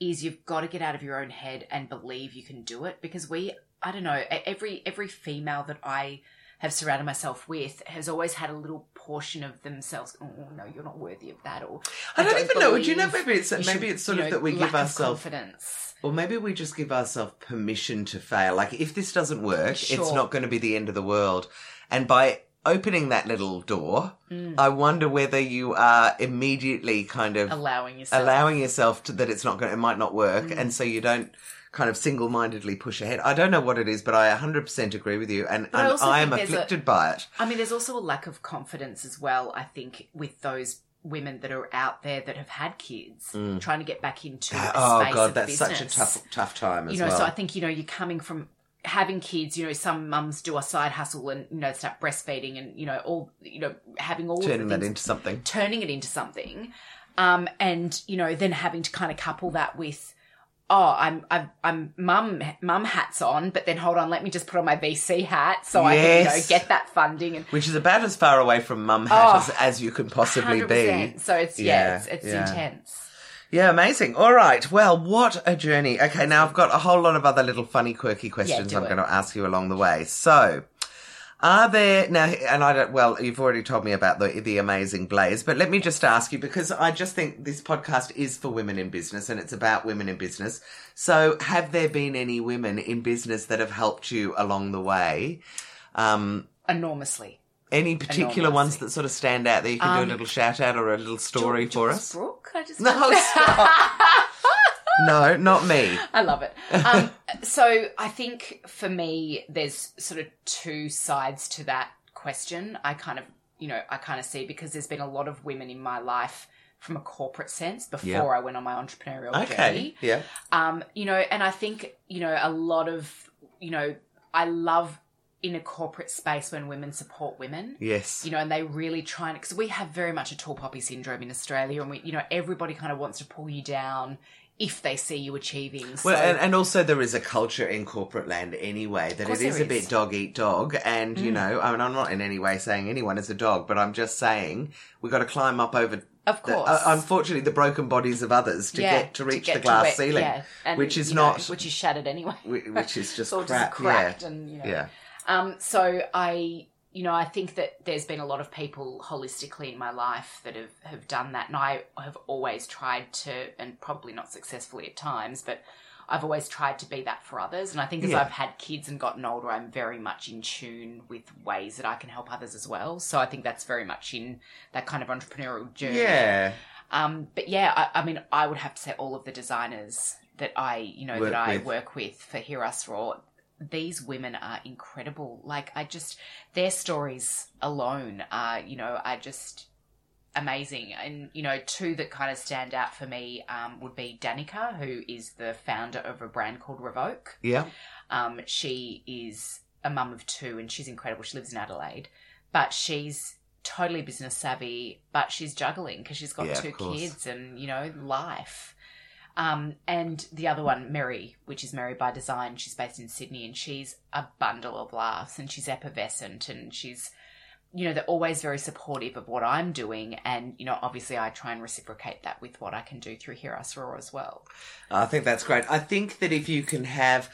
is you've got to get out of your own head and believe you can do it because we, I don't know, every every female that I have surrounded myself with has always had a little portion of themselves. Oh, oh no, you're not worthy of that, or I don't even know. Do you know maybe it's maybe should," it's sort you of know, that we give ourselves confidence. Or maybe we just give ourselves permission to fail. Like, if this doesn't work, it's not going to be the end of the world. And by opening that little door, Mm. I wonder whether you are immediately kind of Allowing yourself, allowing yourself to that it's not going, it might not work, Mm. and so you don't kind of single-mindedly push ahead. I don't know what it is, but I 100% agree with you, and, But I I am there's a- afflicted by it. I mean, there's also a lack of confidence as well, I think, with those women that are out there that have had kids trying to get back into a Oh space god, that's such a tough, tough time as you know well. so i think you know you're coming from having kids you know some mums do a side hustle and you know start breastfeeding and you know all you know having all Turning that into something. turning it into something um and you know then having to kind of couple that with oh i'm i'm, I'm mum mum hats on but then hold on let me just put on my vc hat so i can you know get that funding and Which is about as far away from mum hat Oh, as, as you can possibly be. 100%. so it's yeah, Yeah, it's, it's yeah. intense Yeah, amazing. All right. Well, what a journey. Okay, now I've got a whole lot of other little funny, quirky questions do I'm it. going to ask you along the way. So, are there now? And I don't. Well, you've already told me about the the amazing Blaze, but let me just ask you because I just think this podcast is for women in business and it's about women in business. So, have there been any women in business that have helped you along the way? Um, enormously any particular Enormously. ones that sort of stand out that you can do Um, a little shout out or a little story Jules for us? Brooke, I just No, No, not me. I love it. Um, so I think for me, there's sort of two sides to that question. I kind of, you know, I kind of see because there's been a lot of women in my life from a corporate sense before Yeah. I went on my entrepreneurial Okay. journey. Yeah. Um, you know, and I think, you know, a lot of, you know, I love in a corporate space when women support women. Yes. You know, and they really try and because we have very much a tall poppy syndrome in Australia, and we, you know, everybody kind of wants to pull you down if they see you achieving. So, Well, and, and also there is a culture in corporate land anyway that it is there a bit. Mm. dog eat dog, and you know, I mean, I'm not in any way saying anyone is a dog, but I'm just saying we have got to climb up over. Of the- course. uh, unfortunately, the broken bodies of others to Yeah, get to reach get the glass ceiling, yeah, and, which is you know, not, which is shattered anyway. which is just crap. cracked yeah, and you know. yeah, Um, so I, you know, I think that there's been a lot of people holistically in my life that have, have done that. And I have always tried to, and probably not successfully at times, but I've always tried to be that for others. And I think as Yeah. I've had kids and gotten older, I'm very much in tune with ways that I can help others as well. So I think that's very much in that kind of entrepreneurial journey. yeah. Um, but yeah, I, I mean, I would have to say all of the designers that I, you know, Work that I with. work with for Hear Us Raw, these women are incredible. Like, I just, their stories alone are, you know, are just amazing. And, you know, two that kind of stand out for me um, would be Danica, who is the founder of a brand called Revoke. Yeah. Um, she is a mum of two and she's incredible. She lives in Adelaide, but she's totally business savvy, but she's juggling because she's got Yeah, two kids and, you know, life. Um, and the other one, Mary, which is Mary by Design, she's based in Sydney and she's a bundle of laughs and she's effervescent and she's, you know, they're always very supportive of what I'm doing. And, you know, obviously I try and reciprocate that with what I can do through Hear Us Raw as well. I think that's great. I think that if you can have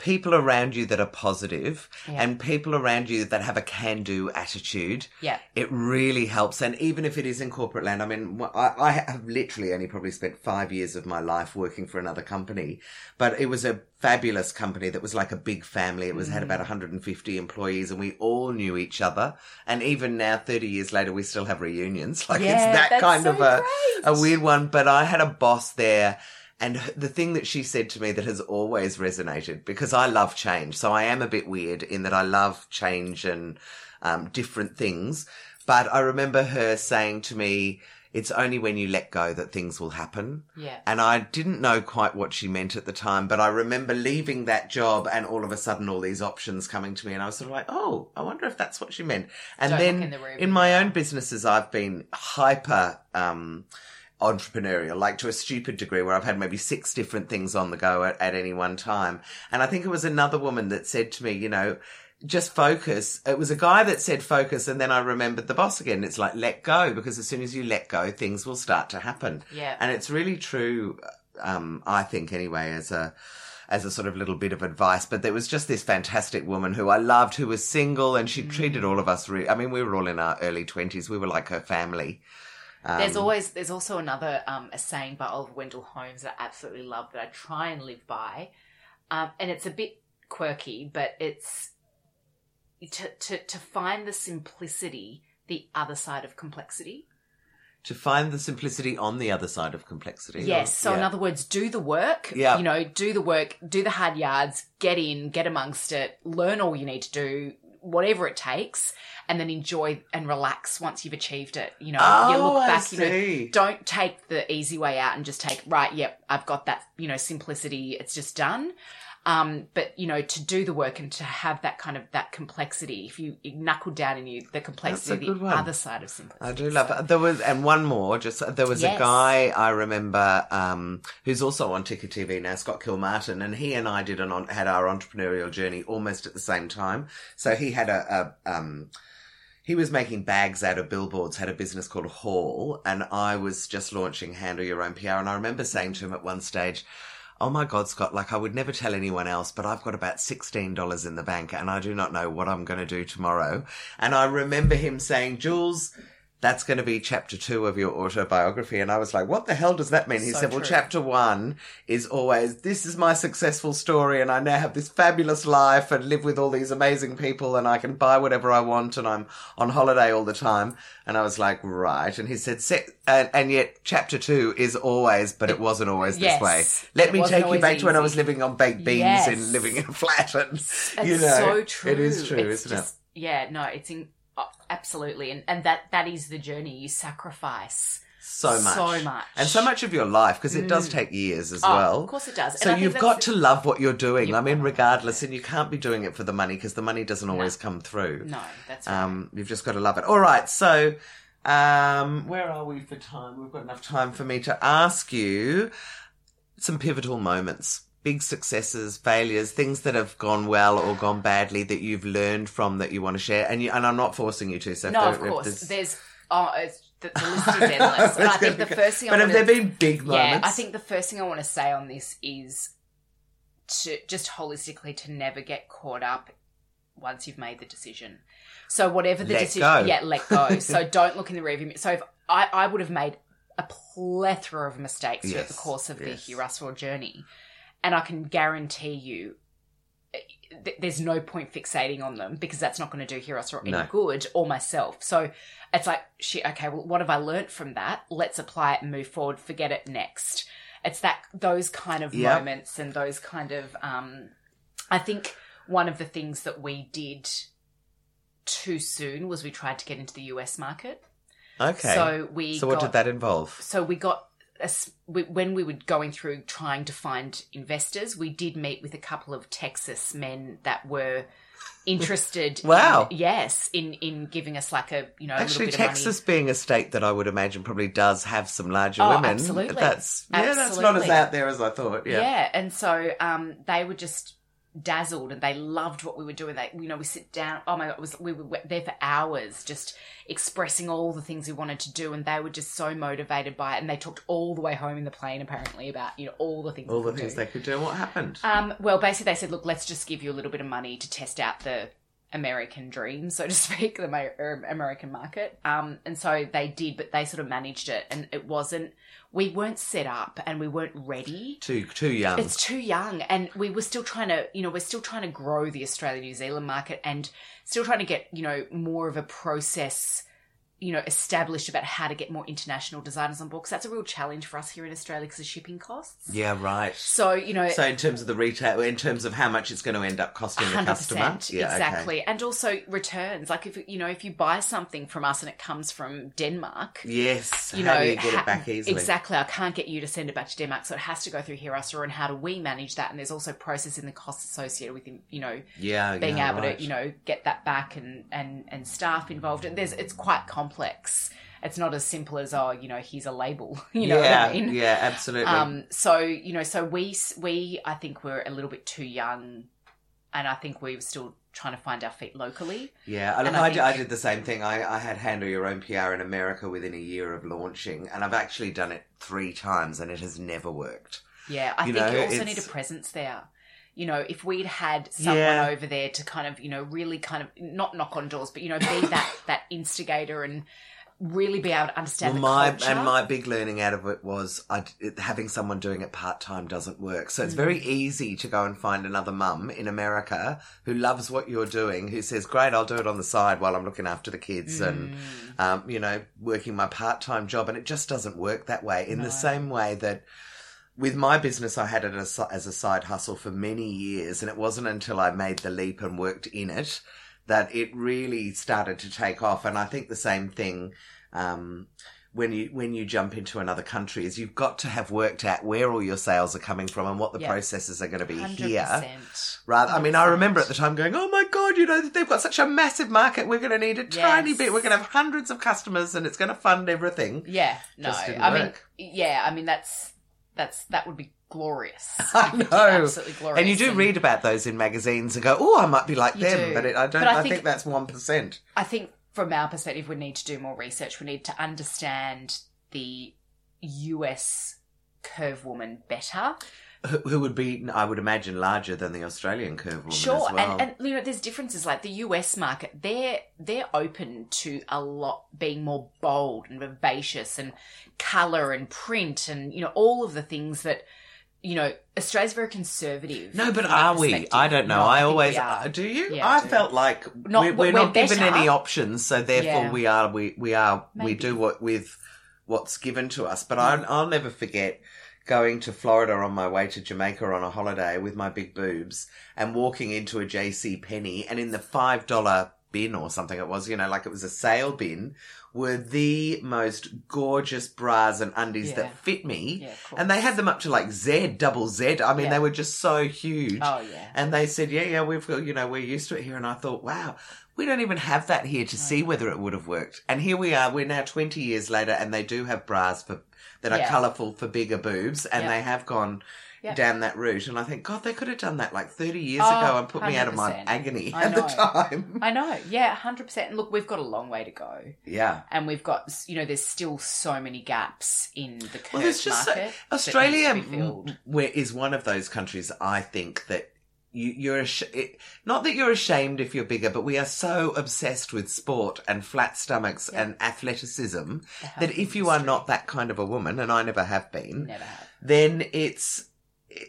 people around you that are positive Yeah. and people around you that have a can-do attitude, Yeah. it really helps. And even if it is in corporate land, I mean, I, I have literally only probably spent five years of my life working for another company, but it was a fabulous company that was like a big family. It was had mm. about 150 employees and we all knew each other. And even now, 30 years later, we still have reunions. Like Yeah, it's that kind so of a, great. a weird one. But I had a boss there and the thing that she said to me that has always resonated, because I love change. So I am a bit weird in that I love change and um, different things. But I remember her saying to me, it's only when you let go that things will happen. Yeah. And I didn't know quite what she meant at the time, but I remember leaving that job and all of a sudden all these options coming to me and I was sort of like, oh, I wonder if that's what she meant. And Don't then in the in my own businesses, I've been hyper, um, entrepreneurial, like to a stupid degree where I've had maybe six different things on the go at, at any one time. And I think it was another woman that said to me, you know, just focus. It was a guy that said focus, and then I remembered the boss again. It's like let go because as soon as you let go, things will start to happen. Yeah. And it's really true, um, I think anyway, as a as a sort of little bit of advice. But there was just this fantastic woman who I loved, who was single, and she treated all of us. Re- I mean, we were all in our early twenties. We were like her family. There's always there's also another um, a saying by Oliver Wendell Holmes that I absolutely love that I try and live by, um, and it's a bit quirky, but it's to to to find the simplicity the other side of complexity. To find the simplicity on the other side of complexity. Yes. So in other words, do the work. Yeah. You know, do the work, do the hard yards, get in, get amongst it, learn all you need to do, whatever it takes, and then enjoy and relax once you've achieved it. You know, you Oh, look I back, you know, don't take the easy way out and just take, right, yep, I've got that, you know, simplicity, it's just done. Um, but you know, to do the work and to have that kind of that complexity, if you knuckle down in you, the complexity, the one. other side of simplicity. I do love it. There was, and one more, just, there was a guy I remember, um, who's also on Ticker TV now, Scott Kilmartin, and he and I did an, on, had our entrepreneurial journey almost at the same time. So he had a, a um, he was making bags out of billboards, had a business called Haul, and I was just launching Handle Your Own PR. And I remember saying to him at one stage, Oh my God, Scott, like I would never tell anyone else, but I've got about $16 in the bank and I do not know what I'm going to do tomorrow. And I remember him saying, Jules, that's going to be chapter two of your autobiography. And I was like, what the hell does that mean? He So said, well, true. chapter one is always, this is my successful story and I now have this fabulous life and live with all these amazing people and I can buy whatever I want and I'm on holiday all the time. And I was like, right. And he said, "Se- and, and yet chapter two is always, but it wasn't always Yes. this way. Let It me take you back to when I was living on baked beans Yes. and living in a flat and, It's you know, so true. it is true, It's isn't just, Yeah, no, it's in, absolutely, and and that that is the journey. You sacrifice so much, So much. and so much of your life because it does take years as Oh, well. of course it does. So you've got to love what you're doing. You've I mean, got to love regardless, and you can't be doing it for the money because the money doesn't always come through. No, that's right. Um, you've just got to love it. All right, so um, where are we for time? We've got enough time for me to ask you some pivotal moments, big successes, failures, things that have gone well or gone badly that you've learned from that you want to share. And you, and I'm not forcing you to. So no, of course. there's- There's oh, it's, the, the list is endless. and I think the first thing. but I have wanna, there been big moments? Yeah, I think the first thing I want to say on this is to just holistically to never get caught up once you've made the decision. So whatever the Let decision, go. yeah, let go. so don't look in the rearview mirror. So if I, I would have made a plethora of mistakes throughout the course of the yes. Hear Us Raw journey, and I can guarantee you. eh, th- There's no point fixating on them because that's not going to do Russell any No. good or myself. So it's like, shit, okay, well, what have I learnt from that? Let's apply it and move forward. Forget it next. It's that those kind of Yep. moments and those kind of. Um, I think one of the things that we did too soon was we tried to get into the US market. okay. So we. So what got, did that involve? So we got. A s- we- When we were going through trying to find investors, we did meet with a couple of Texas men that were interested. Wow. In, yes, in in giving us like a you know a Actually, little bit Texas of money. being a state that I would imagine probably does have some larger Oh, women. absolutely. That's yeah, that's not as out there as I thought. Yeah. Yeah. and so um, they were just dazzled and they loved what we were doing. They, you know, we sit down. Oh my god, it was we were there for hours, just expressing all the things we wanted to do, and they were just so motivated by it. And they talked all the way home in the plane, apparently, about you know all the things. All the things do. they could do. And what happened? Um, well, basically, they said, look, let's just give you a little bit of money to test out the American dream, so to speak, the er, American market. Um, and so they did, but they sort of managed it, and it wasn't. We weren't set up, and we weren't ready. too too young. It's too young, and we were still trying to, you know, we're still trying to grow the Australia New Zealand market, and still trying to get, you know, more of a process, you know, established about how to get more international designers on board. 'cause that's a real challenge for us here in Australia because of shipping costs. yeah, right. So you know, So in terms of the retail, in terms of how much it's going to end up costing the customer, yeah, okay. exactly, and also returns. Like if you know, if you buy something from us and it comes from Denmark, Yes, you how know, do you get ha- it back easily? Exactly. I can't get you to send it back to Denmark, so it has to go through here. Hear Us Raw. And how do we manage that? And there's also processing the costs associated with, you know, Yeah, being yeah, able right. to, you know, get that back and and and staff involved. And there's it's quite complex. It's not as simple as oh, you know, here's a label. You know yeah, what I mean? yeah, absolutely. Um, so you know, so we we I think we're a little bit too young, and I think we were still trying to find our feet locally. Yeah, I, I did, think- I did the same thing. I, I had handle your own PR in America within a year of launching, and I've actually done it three times, and it has never worked. Yeah, I You think know, you also it's- need a presence there. You know, if we'd had someone Yeah. over there to kind of, you know, really kind of not knock on doors, but you know, be that that instigator and really be able to understand Well, the my culture. and my big learning out of it was I, it, having someone doing it part time doesn't work. So it's Mm. very easy to go and find another mum in America who loves what you're doing, who says, "Great, I'll do it on the side while I'm looking after the kids and Mm. um, you know working my part time job." And it just doesn't work that way. In No. the same way that with my business, I had it as, as a side hustle for many years, and it wasn't until I made the leap and worked in it that it really started to take off. And I think the same thing um, when you when you jump into another country is you've got to have worked out where all your sales are coming from and what the Yeah. processes are going to be 100%. here. Rather, I mean, I remember at the time going, "Oh my god, you know they've got such a massive market. We're going to need a tiny bit. We're going to have hundreds of customers, and it's going to fund everything." Yeah, no. I mean, yeah, I mean that's that's that would be glorious. I It would be know. absolutely glorious. And you do read about those in magazines and go, "Oh, I might be like them," do. but it, I don't. But I I, think, think- that's one percent. I think from our perspective, we need to do more research. We need to understand the US curve woman better. Who, who would be, I would imagine, larger than the Australian curve woman Sure, as well. and, and you know, there's differences. Like the US market, they're they're open to a lot being more bold and vivacious and color and print and you know all of the things that you know Australia's very conservative. no, but are we? I don't know. No, I, we always are. uh, do. You? Yeah, I I do. felt like Not- we're, we're we're not given any options, so therefore Yeah. we are. We we are. We do what with what's given to us. But I, I'll never forget going to Florida on my way to Jamaica on a holiday with my big boobs and walking into a JC Penney and in the five dollar bin or something it was, you know, like it was a sale bin, were the most gorgeous bras and undies Yeah. that fit me. Yeah, and they had them up to like Z, double Z. I mean, Yeah. they were just so huge. Oh yeah. And they said, yeah, yeah, we've got, you know, we're used to it here. And I thought, wow, we don't even have that here to see whether it would have worked. And here we are, we're now 20 years later, and they do have bras for that are colourful for bigger boobs, and Yeah. they have gone Yeah. down that route. And I think, God, they could have done that like 30 years Oh, ago and put me out of my agony at the time. I know. Yeah, hundred percent. And look, we've got a long way to go, Yeah. and we've got you know, there's still so many gaps in the curve Well, so- uh, market. that Australia needs to be m- where is one of those countries I think that you, you're ash- it, not that you're ashamed if you're bigger, but we are so obsessed with sport and flat stomachs Yeah. and athleticism that if you are not that kind of a woman, and I never have been, never have. then it's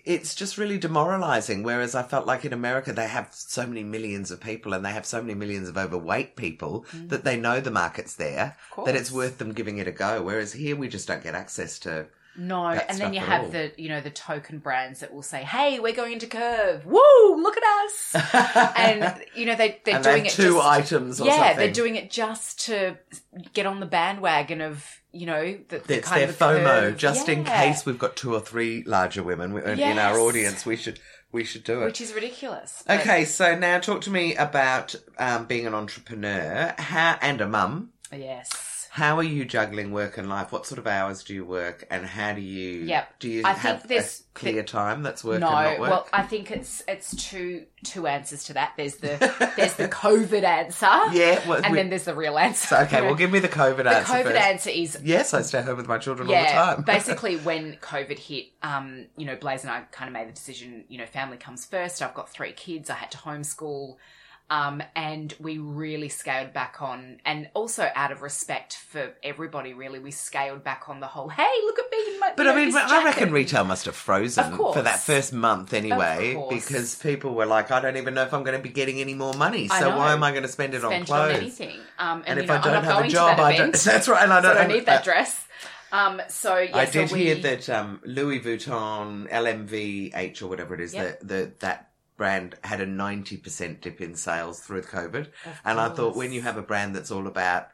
it's just really demoralizing. Whereas I felt like in America they have so many millions of people and they have so many millions of overweight people that they know the market's there that it's worth them giving it a go. Whereas here we just don't get access to. No, that and then you have all. the you know the token brands that will say, "Hey, we're going into Curve. Woo! Look at us!" and you know they they're and they doing have it two just, items or yeah, something. they're doing it just to get on the bandwagon of you know the, the kind their of FOMO, curve. just in case we've got two or three larger women in Yes. our audience. We should we should do it. which is ridiculous. Okay, so now talk to me about um, being an entrepreneur how, and a mum. yes. How are you juggling work and life? What sort of hours do you work, and how do you? Yep. Do you I think have a there's- clear time that's work no, and not work? well, I think it's it's two two answers to that. There's the there's the COVID answer, yeah. Well, and we- then there's the real answer. so, okay, well, give me the COVID the answer The COVID first. answer is Yes, I stay home with my children all the time. basically when COVID hit, um, you know, Blaze and I kind of made the decision, you know, family comes first. I've got three kids. I had to homeschool. Um, and we really scaled back on, and also out of respect for everybody, really, we scaled back on the whole. Hey, look at me! My, But I know, mean, I reckon retail must have frozen for that first month anyway, because people were like, I don't even know if I'm going to be getting any more money, so why am I going to spend it spend on it clothes? on anything. Um, and, and if know, I don't have a job, that I don't. That's right, and I don't. I have- need that dress. Um, so yeah, I so did we, hear that um, Louis Vuitton, LVMH or whatever it is, Yep. that the, that brand had a 90% dip in sales through COVID. And I thought when you have a brand that's all about,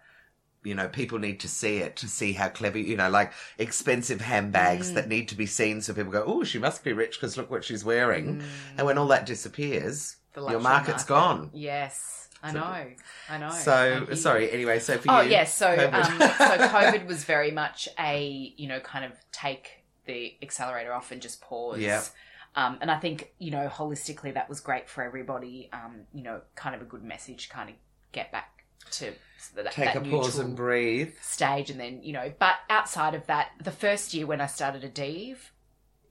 you know, people need to see it to see how clever, you know, like expensive Mm. handbags that need to be seen so people go, oh, she must be rich because look what she's wearing. And when all that disappears, Mm. your market's market. gone. Yes, I So- know, I know. So, sorry, anyway, so for Oh you. Oh yes, so COVID. um, so COVID was very much a you know kind of take the accelerator off and just pause. Yeah. Um, and I think you know holistically that was great for everybody. Um, you know, kind of a good message, kind of get back to that, Take that a pause and breathe. stage, and then you know. But outside of that, the first year when I started a Div,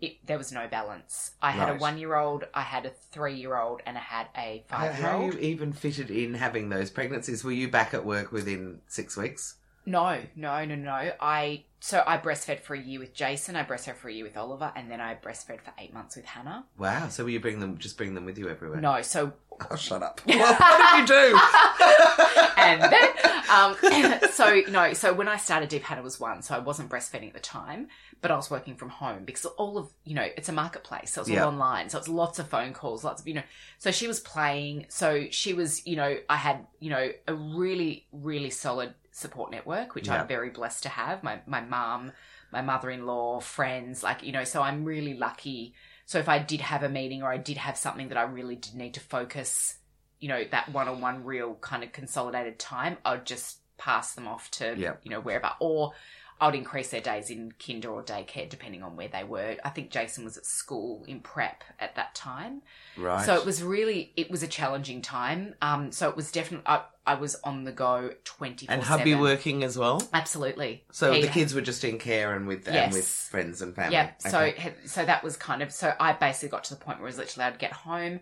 it, there was no balance. I had a one-year-old, I had a three-year-old, and I had a five-year-old. how you even fitted in having those pregnancies? Were you back at work within six weeks? No, no, no, no. I so I breastfed for a year with Jason. I breastfed for a year with Oliver, and then I breastfed for eight months with Hannah. Wow. So will you bring them, just bring them with you everywhere? No, so Oh, shut up. what, what did you do? and then um, so no, so when I started Deep Hannah was one, so I wasn't breastfeeding at the time, but I was working from home because all of you know it's a marketplace, so it's Yeah. all online, so it's lots of phone calls, lots of you know. So she was playing, so she was you know I had you know a really really solid support network, which Yeah. I'm very blessed to have. My my mum, my mother in law, friends, like you know, so I'm really lucky. So if I did have a meeting or I did have something that I really did need to focus you know that one-on-one real kind of consolidated time i'd just pass them off to Yeah. you know wherever or i'd increase their days in kinder or daycare depending on where they were i think jason was at school in prep at that time Right. so it was really it was a challenging time um so it was definitely i, I was on the go 24 and hubby working as well? absolutely So He- the kids were just in care and with and with friends and family. yeah. So Okay. so that was kind of so I basically got to the point where it was literally I'd get home,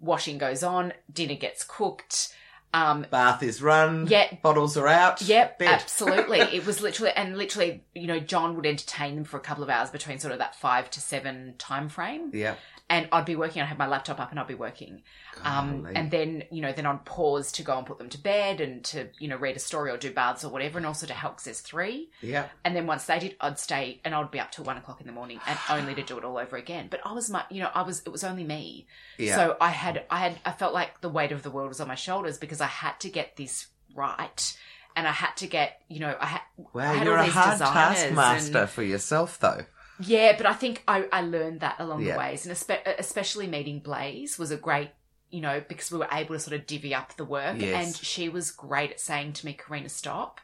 washing goes on, dinner gets cooked. Um, bath is run. Yeah. Bottles are out. Yep, Bed. absolutely. it was literally, and literally, you know, John would entertain them for a couple of hours between sort of that five to seven time frame, Yeah. And I'd be working. I'd have my laptop up and I'd be working, um, and then you know, then I'd pause to go and put them to bed and to you know read a story or do baths or whatever, and also to help 'cause there's three. yeah. And then once they did, I'd stay and I'd be up till one o'clock in the morning and only to do it all over again. But I was my, you know, I was, it was only me. Yeah. So I had, I had, I felt like the weight of the world was on my shoulders because I had to get this right. And I had to get, you know, I had, Wow, I had you're a hard taskmaster and- for yourself, though. Yeah, but I think I, I learned that along Yeah. the ways, and espe- especially meeting Blaze was a great, you know, because we were able to sort of divvy up the work, Yes. and she was great at saying to me, "Karina, stop,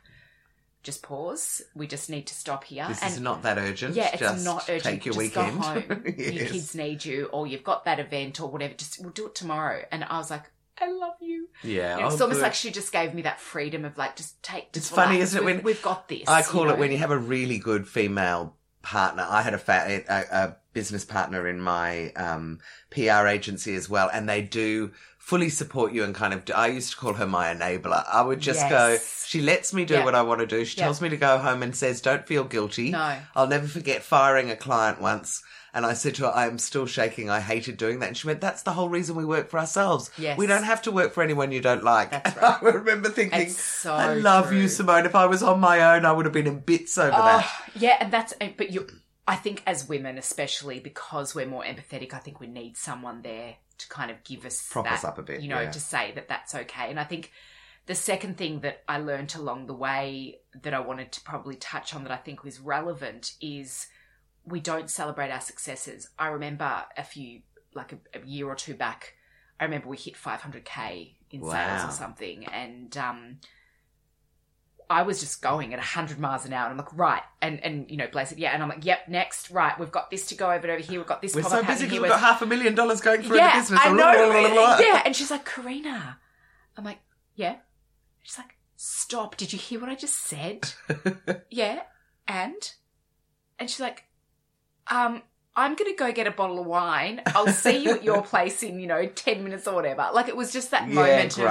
just pause. We just need to stop here." This and is not that urgent. yeah, it's Just not urgent. Take your just weekend. go home. Your kids need you, or you've got that event or whatever. Just we'll do it tomorrow. And I was like, I love you. Yeah, You know, it's oh, almost good. like she just gave me that freedom of like, just take. Just It's funny, isn't it, We've- when- we've got this. I call you it when you have a really good female partner. I had a, fa- a, a business partner in my um, PR agency as well, and they do fully support you and kind of. I used to call her my enabler. I would just Yes. go. She lets me do Yeah. what I want to do. She Yeah. tells me to go home and says, "Don't feel guilty." No. I'll never forget firing a client once. And I said to her, I am still shaking. I hated doing that. And she went, That's the whole reason we work for ourselves. Yes. We don't have to work for anyone you don't like. That's And right. I remember thinking, so I love you. Simone. If I was on my own, I would have been in bits over Oh, that. yeah, and that's but you. I think as women, especially because we're more empathetic, I think we need someone there to kind of give us Prop that, us up a bit, you know, yeah. to say that that's okay. And I think the second thing that I learned along the way that I wanted to probably touch on that I think was relevant is we don't celebrate our successes. I remember a few, like a, a year or two back, I remember we hit 500k in sales or something, and um, I was just going at 100 miles an hour. And I'm like, right. And, and you know, Blaze said, yeah. And I'm like, yep, next, right. We've got this to go over over here. We've got this We're so busy because we've got half a million dollars going through yeah, the business. I know. blah, blah, blah. Yeah. And she's like, Karina. I'm like, yeah. She's like, stop. Did you hear what I just said? yeah. And? And she's like, um, I'm going to go get a bottle of wine. I'll see you at your place in, you know, 10 minutes or whatever. Like it was just that Yeah, moment of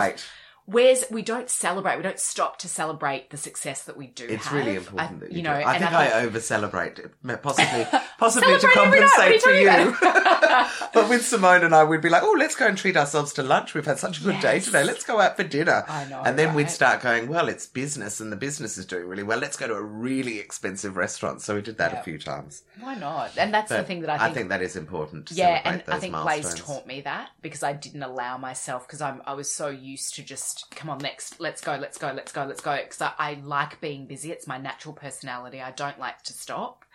where's we don't celebrate we don't stop to celebrate the success that we do It's have. really important I- that you, you know do. I think I, over celebrate, possibly, possibly to Celebrate every night, what are compensate for you you. talking about? but with Simone and I, we'd be like, "Oh, let's go and treat ourselves to lunch. We've had such a good day today. Let's go out for dinner." I know, And then we'd start going, "Well, it's business, and the business is doing really well. Let's go to a really expensive restaurant." So we did that Yeah. a few times. why not and that's the thing that i think, that is important. To yeah and i think milestones. blaze taught me that because i didn't allow myself because i'm i was so used to just come on next let's go let's go let's go let's go because I, I like being busy it's my natural personality i don't like to stop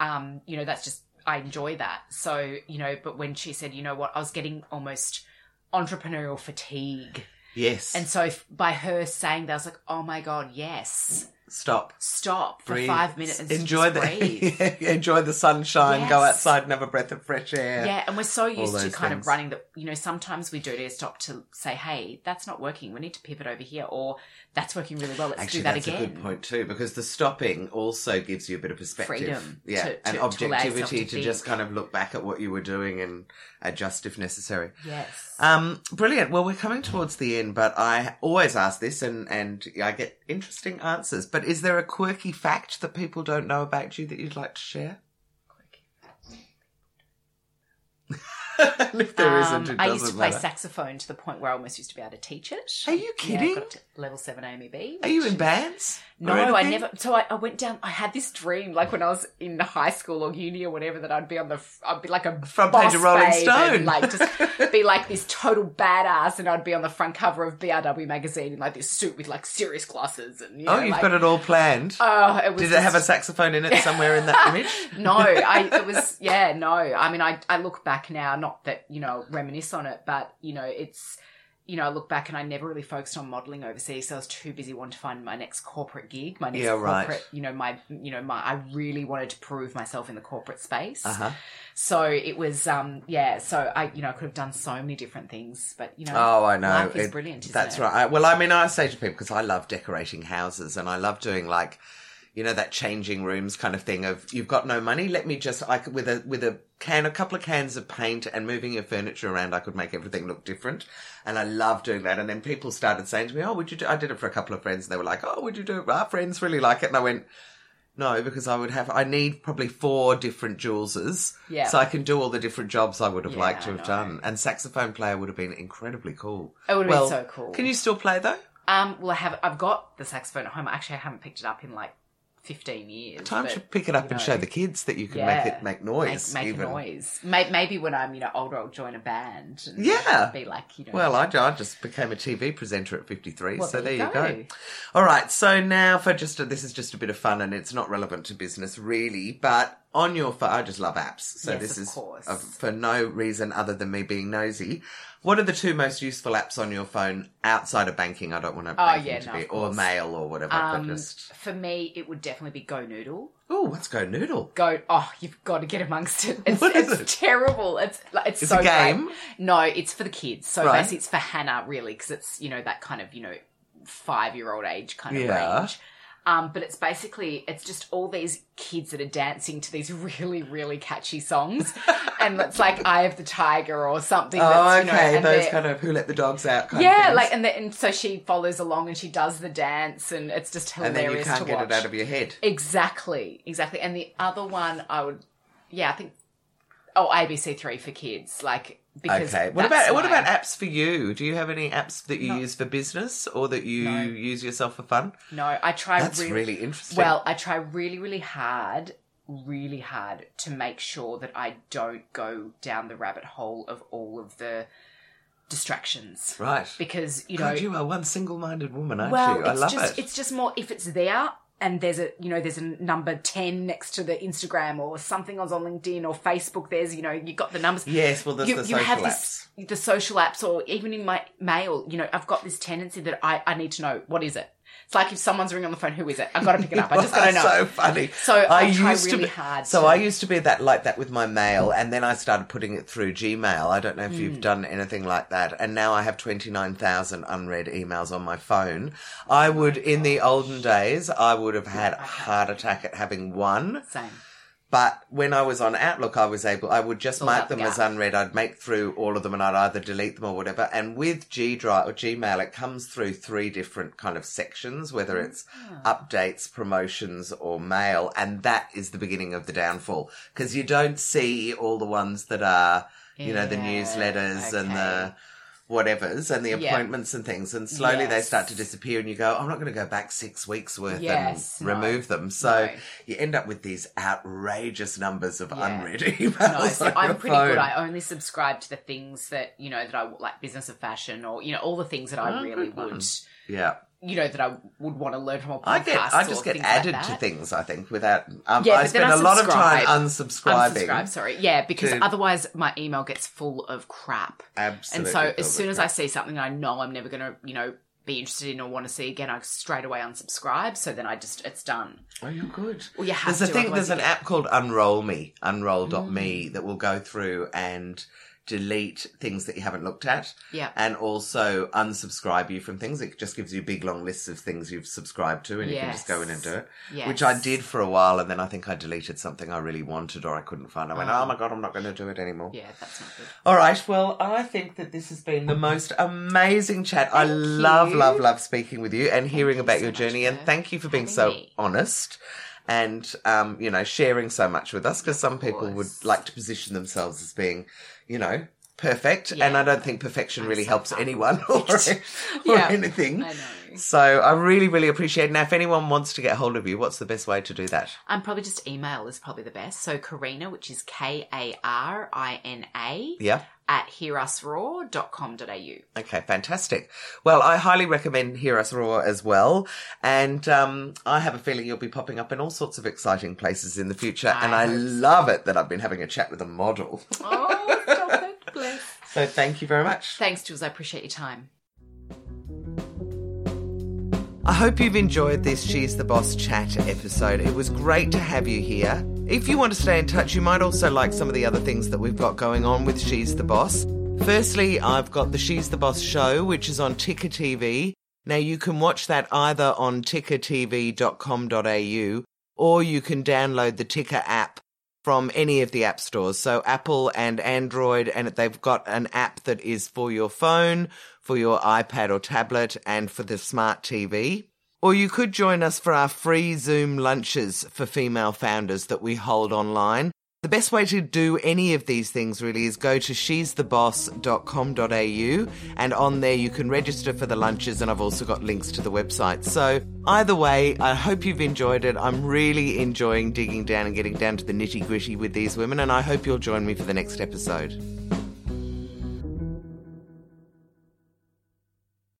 um you know that's just i enjoy that so you know but when she said you know what i was getting almost entrepreneurial fatigue Yes. And so by her saying that, I was like, oh my God, yes. Stop. Stop for Breathe. five minutes and enjoy the breathe. enjoy the sunshine. Go outside and have a breath of fresh air. Yeah, and we're so used to kind things. of running that you know, sometimes we do need to stop to say, hey, that's not working. We need to pivot over here. Or that's working really well. Let's Actually, do that that's again. a good point too, because the stopping also gives you a bit of perspective, Freedom yeah, to- and to- to allow yourself objectivity to to, just kind of look back at what you were doing and adjust if necessary. Yes. Um, brilliant. Well, we're coming towards the end, but I always ask this, and and I get interesting answers. But is there a quirky fact that people don't know about you that you'd like to share? if there Um, not I used to play matter. saxophone to the point where I almost used to be able to teach it. Are you Yeah, kidding? got level seven AMEB. Are you in bands? No, I never. So I, I went down. I had this dream, like when I was in high school or uni or whatever, that I'd be on the. I'd be like a Front page of Rolling Stone. and like just be like this total badass, and I'd be on the front cover of BRW magazine in like this suit with like serious glasses and you know, Oh, you've like, got it all planned. Oh, it was. Did it have a saxophone in it somewhere in that image? no, I it was yeah, no. I mean, I I look back now, not that you know reminisce on it, but you know it's you know I look back and I never really focused on modeling overseas, so I was too busy wanting to find my next corporate gig, my next Yeah, right. corporate, you know my you know my I really wanted to prove myself in the corporate space. Uh huh. So it was um yeah, so I you know I could have done so many different things, but you know Oh, I know. life is It- brilliant. That's it? right. I, well, I mean, I say to people because I love decorating houses and I love doing like, you know, that changing rooms kind of thing. Of you've got no money, let me just like, with a with a can, a couple of cans of paint and moving your furniture around, I could make everything look different. And I love doing that. And then people started saying to me, "Oh, would you do?" I did it for a couple of friends, and they were like, "Oh, would you do it?" Our friends really like it, and I went. No, because I would have. I need probably four different Juleses, Yeah. so I can do all the different jobs I would have Yeah, liked to have done. And saxophone player would have been incredibly cool. It would have Well, been so cool. Can you still play though? Um, well, I have. I've got the saxophone at home. Actually, I haven't picked it up in like 15 years. Time but, to pick it up you and know, show the kids that you can make it make noise. Make, make noise. May- Maybe when I'm, you know, older, I'll join a band. And Yeah. Be like, you know. Well, I, I just became a TV presenter at 53, Well, so there there you you go. go. All right, so now for just a, this is just a bit of fun and it's not relevant to business really, but on your phone, I just love apps. So Yes, this is uh, for no reason other than me being nosy. What are the two most useful apps on your phone outside of banking? I don't want to Oh, yeah, to no, be, or mail or whatever, um, just, For me, it would definitely be GoNoodle. oh, let's go noodle. Go! Oh, you've got to get amongst it. It's, What is it's it? terrible. It's like it's It's so a game? great. No, it's for the kids. So Right. basically, it's for Hannah really because it's you know that kind of you know five year old age kind of Yeah. range. Um, but it's basically it's just all these kids that are dancing to these really really catchy songs, and it's like "Eye of the Tiger" or something. Oh, that's, you know, okay, those kind of who let the dogs out kind of yeah, like and, the, and so she follows along and she does the dance, and it's just hilarious. and then you can't get watch. it out of your head. Exactly, exactly. And the other one, I would, yeah, I think, oh, ABC Three for kids, like because Okay. What about what about apps for you? Do you have any apps that you No. use for business or that you No. use yourself for fun? No, I try. That's really, really interesting. well. I try really, really hard, really hard to make sure that I don't go down the rabbit hole of all of the distractions right. because you know God, you are one single-minded woman, aren't well, you? I love just it. it's just more if it's there and there's a you know there's a number 10 next to the Instagram or something else on LinkedIn or Facebook there's you know you got the numbers Yes, well, there's you, the you social have apps. this the social apps or even in my mail you know I've got this tendency that I, I need to know what is it it's like if someone's ringing on the phone who is it I've got to pick it up I just got to know so funny. So I try used to be, hard So to- I used to be that like that with my mail, and then I started putting it through Gmail. I don't know if Hmm. you've done anything like that, and now I have twenty nine thousand unread emails on my phone. I would, in the olden days, I would have had a heart attack at having one. same But when I was on Outlook, I was able, I would just mark the them as gap. unread. I'd make through all of them and I'd either delete them or whatever. And with G Drive or Gmail, it comes through three different kind of sections, whether it's ah. updates, promotions, or mail. And that is the beginning of the downfall because you don't see all the ones that are, you know, the Yeah, newsletters and okay. the whatevers and the Yeah. appointments and things. And slowly they start to disappear and you go, I'm not going to go back six weeks worth Yes, and no. remove them. So No. you end up with these outrageous numbers of Yeah. unread emails. No, on I'm pretty good. I only subscribe to the things that you know that I like, business of fashion, or you know, all the things that I Oh, really would, yeah, you know, that I would want to learn from a podcast. I get. I just get things like added to things. I think without. Um, Yeah, I spend a lot of time unsubscribing. Unsubscribe, sorry, yeah, because to- otherwise my email gets full of crap. Absolutely. and so as soon as I see something I know I'm never going to, you know, be interested in or want to see again, I straight away unsubscribe. So then I just it's done. Oh, you're good. Well, you have There's a thing. There's an get- app called Unroll Me, Mm. Unroll.me, that will go through and delete things that you haven't looked at. Yeah. And also unsubscribe you from things. It just gives you big long lists of things you've subscribed to and you can just go in and do it. Yes. Which I did for a while and then I think I deleted something I really wanted or I couldn't find. I went, oh, my God, I'm not going to do it anymore. Yeah, that's not good. All right. Well, I think that this has been the most amazing chat. I love, you. love, love speaking with you and hearing you about so your journey. And thank you for being so me. honest and, um, you know, sharing so much with us because some people would like to position themselves as being, you know, perfect. Yeah. And I don't think perfection I'm really so helps anyone or, or anything. I know. So I really, really appreciate it. Now, if anyone wants to get hold of you, what's the best way to do that? I'm probably just email is probably the best. So Karina, which is K A R I N A Yeah. at hearusraw.com.au. Okay, fantastic. Well, I highly recommend Hear Us Raw as well. And um, I have a feeling you'll be popping up in all sorts of exciting places in the future. I and I so. love it that I've been having a chat with a model. Oh, stop it, bless. So thank you very much. Thanks, Jules. I appreciate your time. I hope you've enjoyed this She's the Boss chat episode. It was great to have you here. If you want to stay in touch, you might also like some of the other things that we've got going on with She's the Boss. Firstly, I've got the She's the Boss show, which is on Ticker TV. Now, you can watch that either on tickertv.com.au or you can download the Ticker app from any of the app stores. So Apple and Android, and they've got an app that is for your phone, for your iPad or tablet, and for the smart TV. Or you could join us for our free Zoom lunches for female founders that we hold online. The best way to do any of these things really is go to she'stheboss.com.au and on there you can register for the lunches and I've also got links to the website. So either way, I hope you've enjoyed it. I'm really enjoying digging down and getting down to the nitty gritty with these women and I hope you'll join me for the next episode.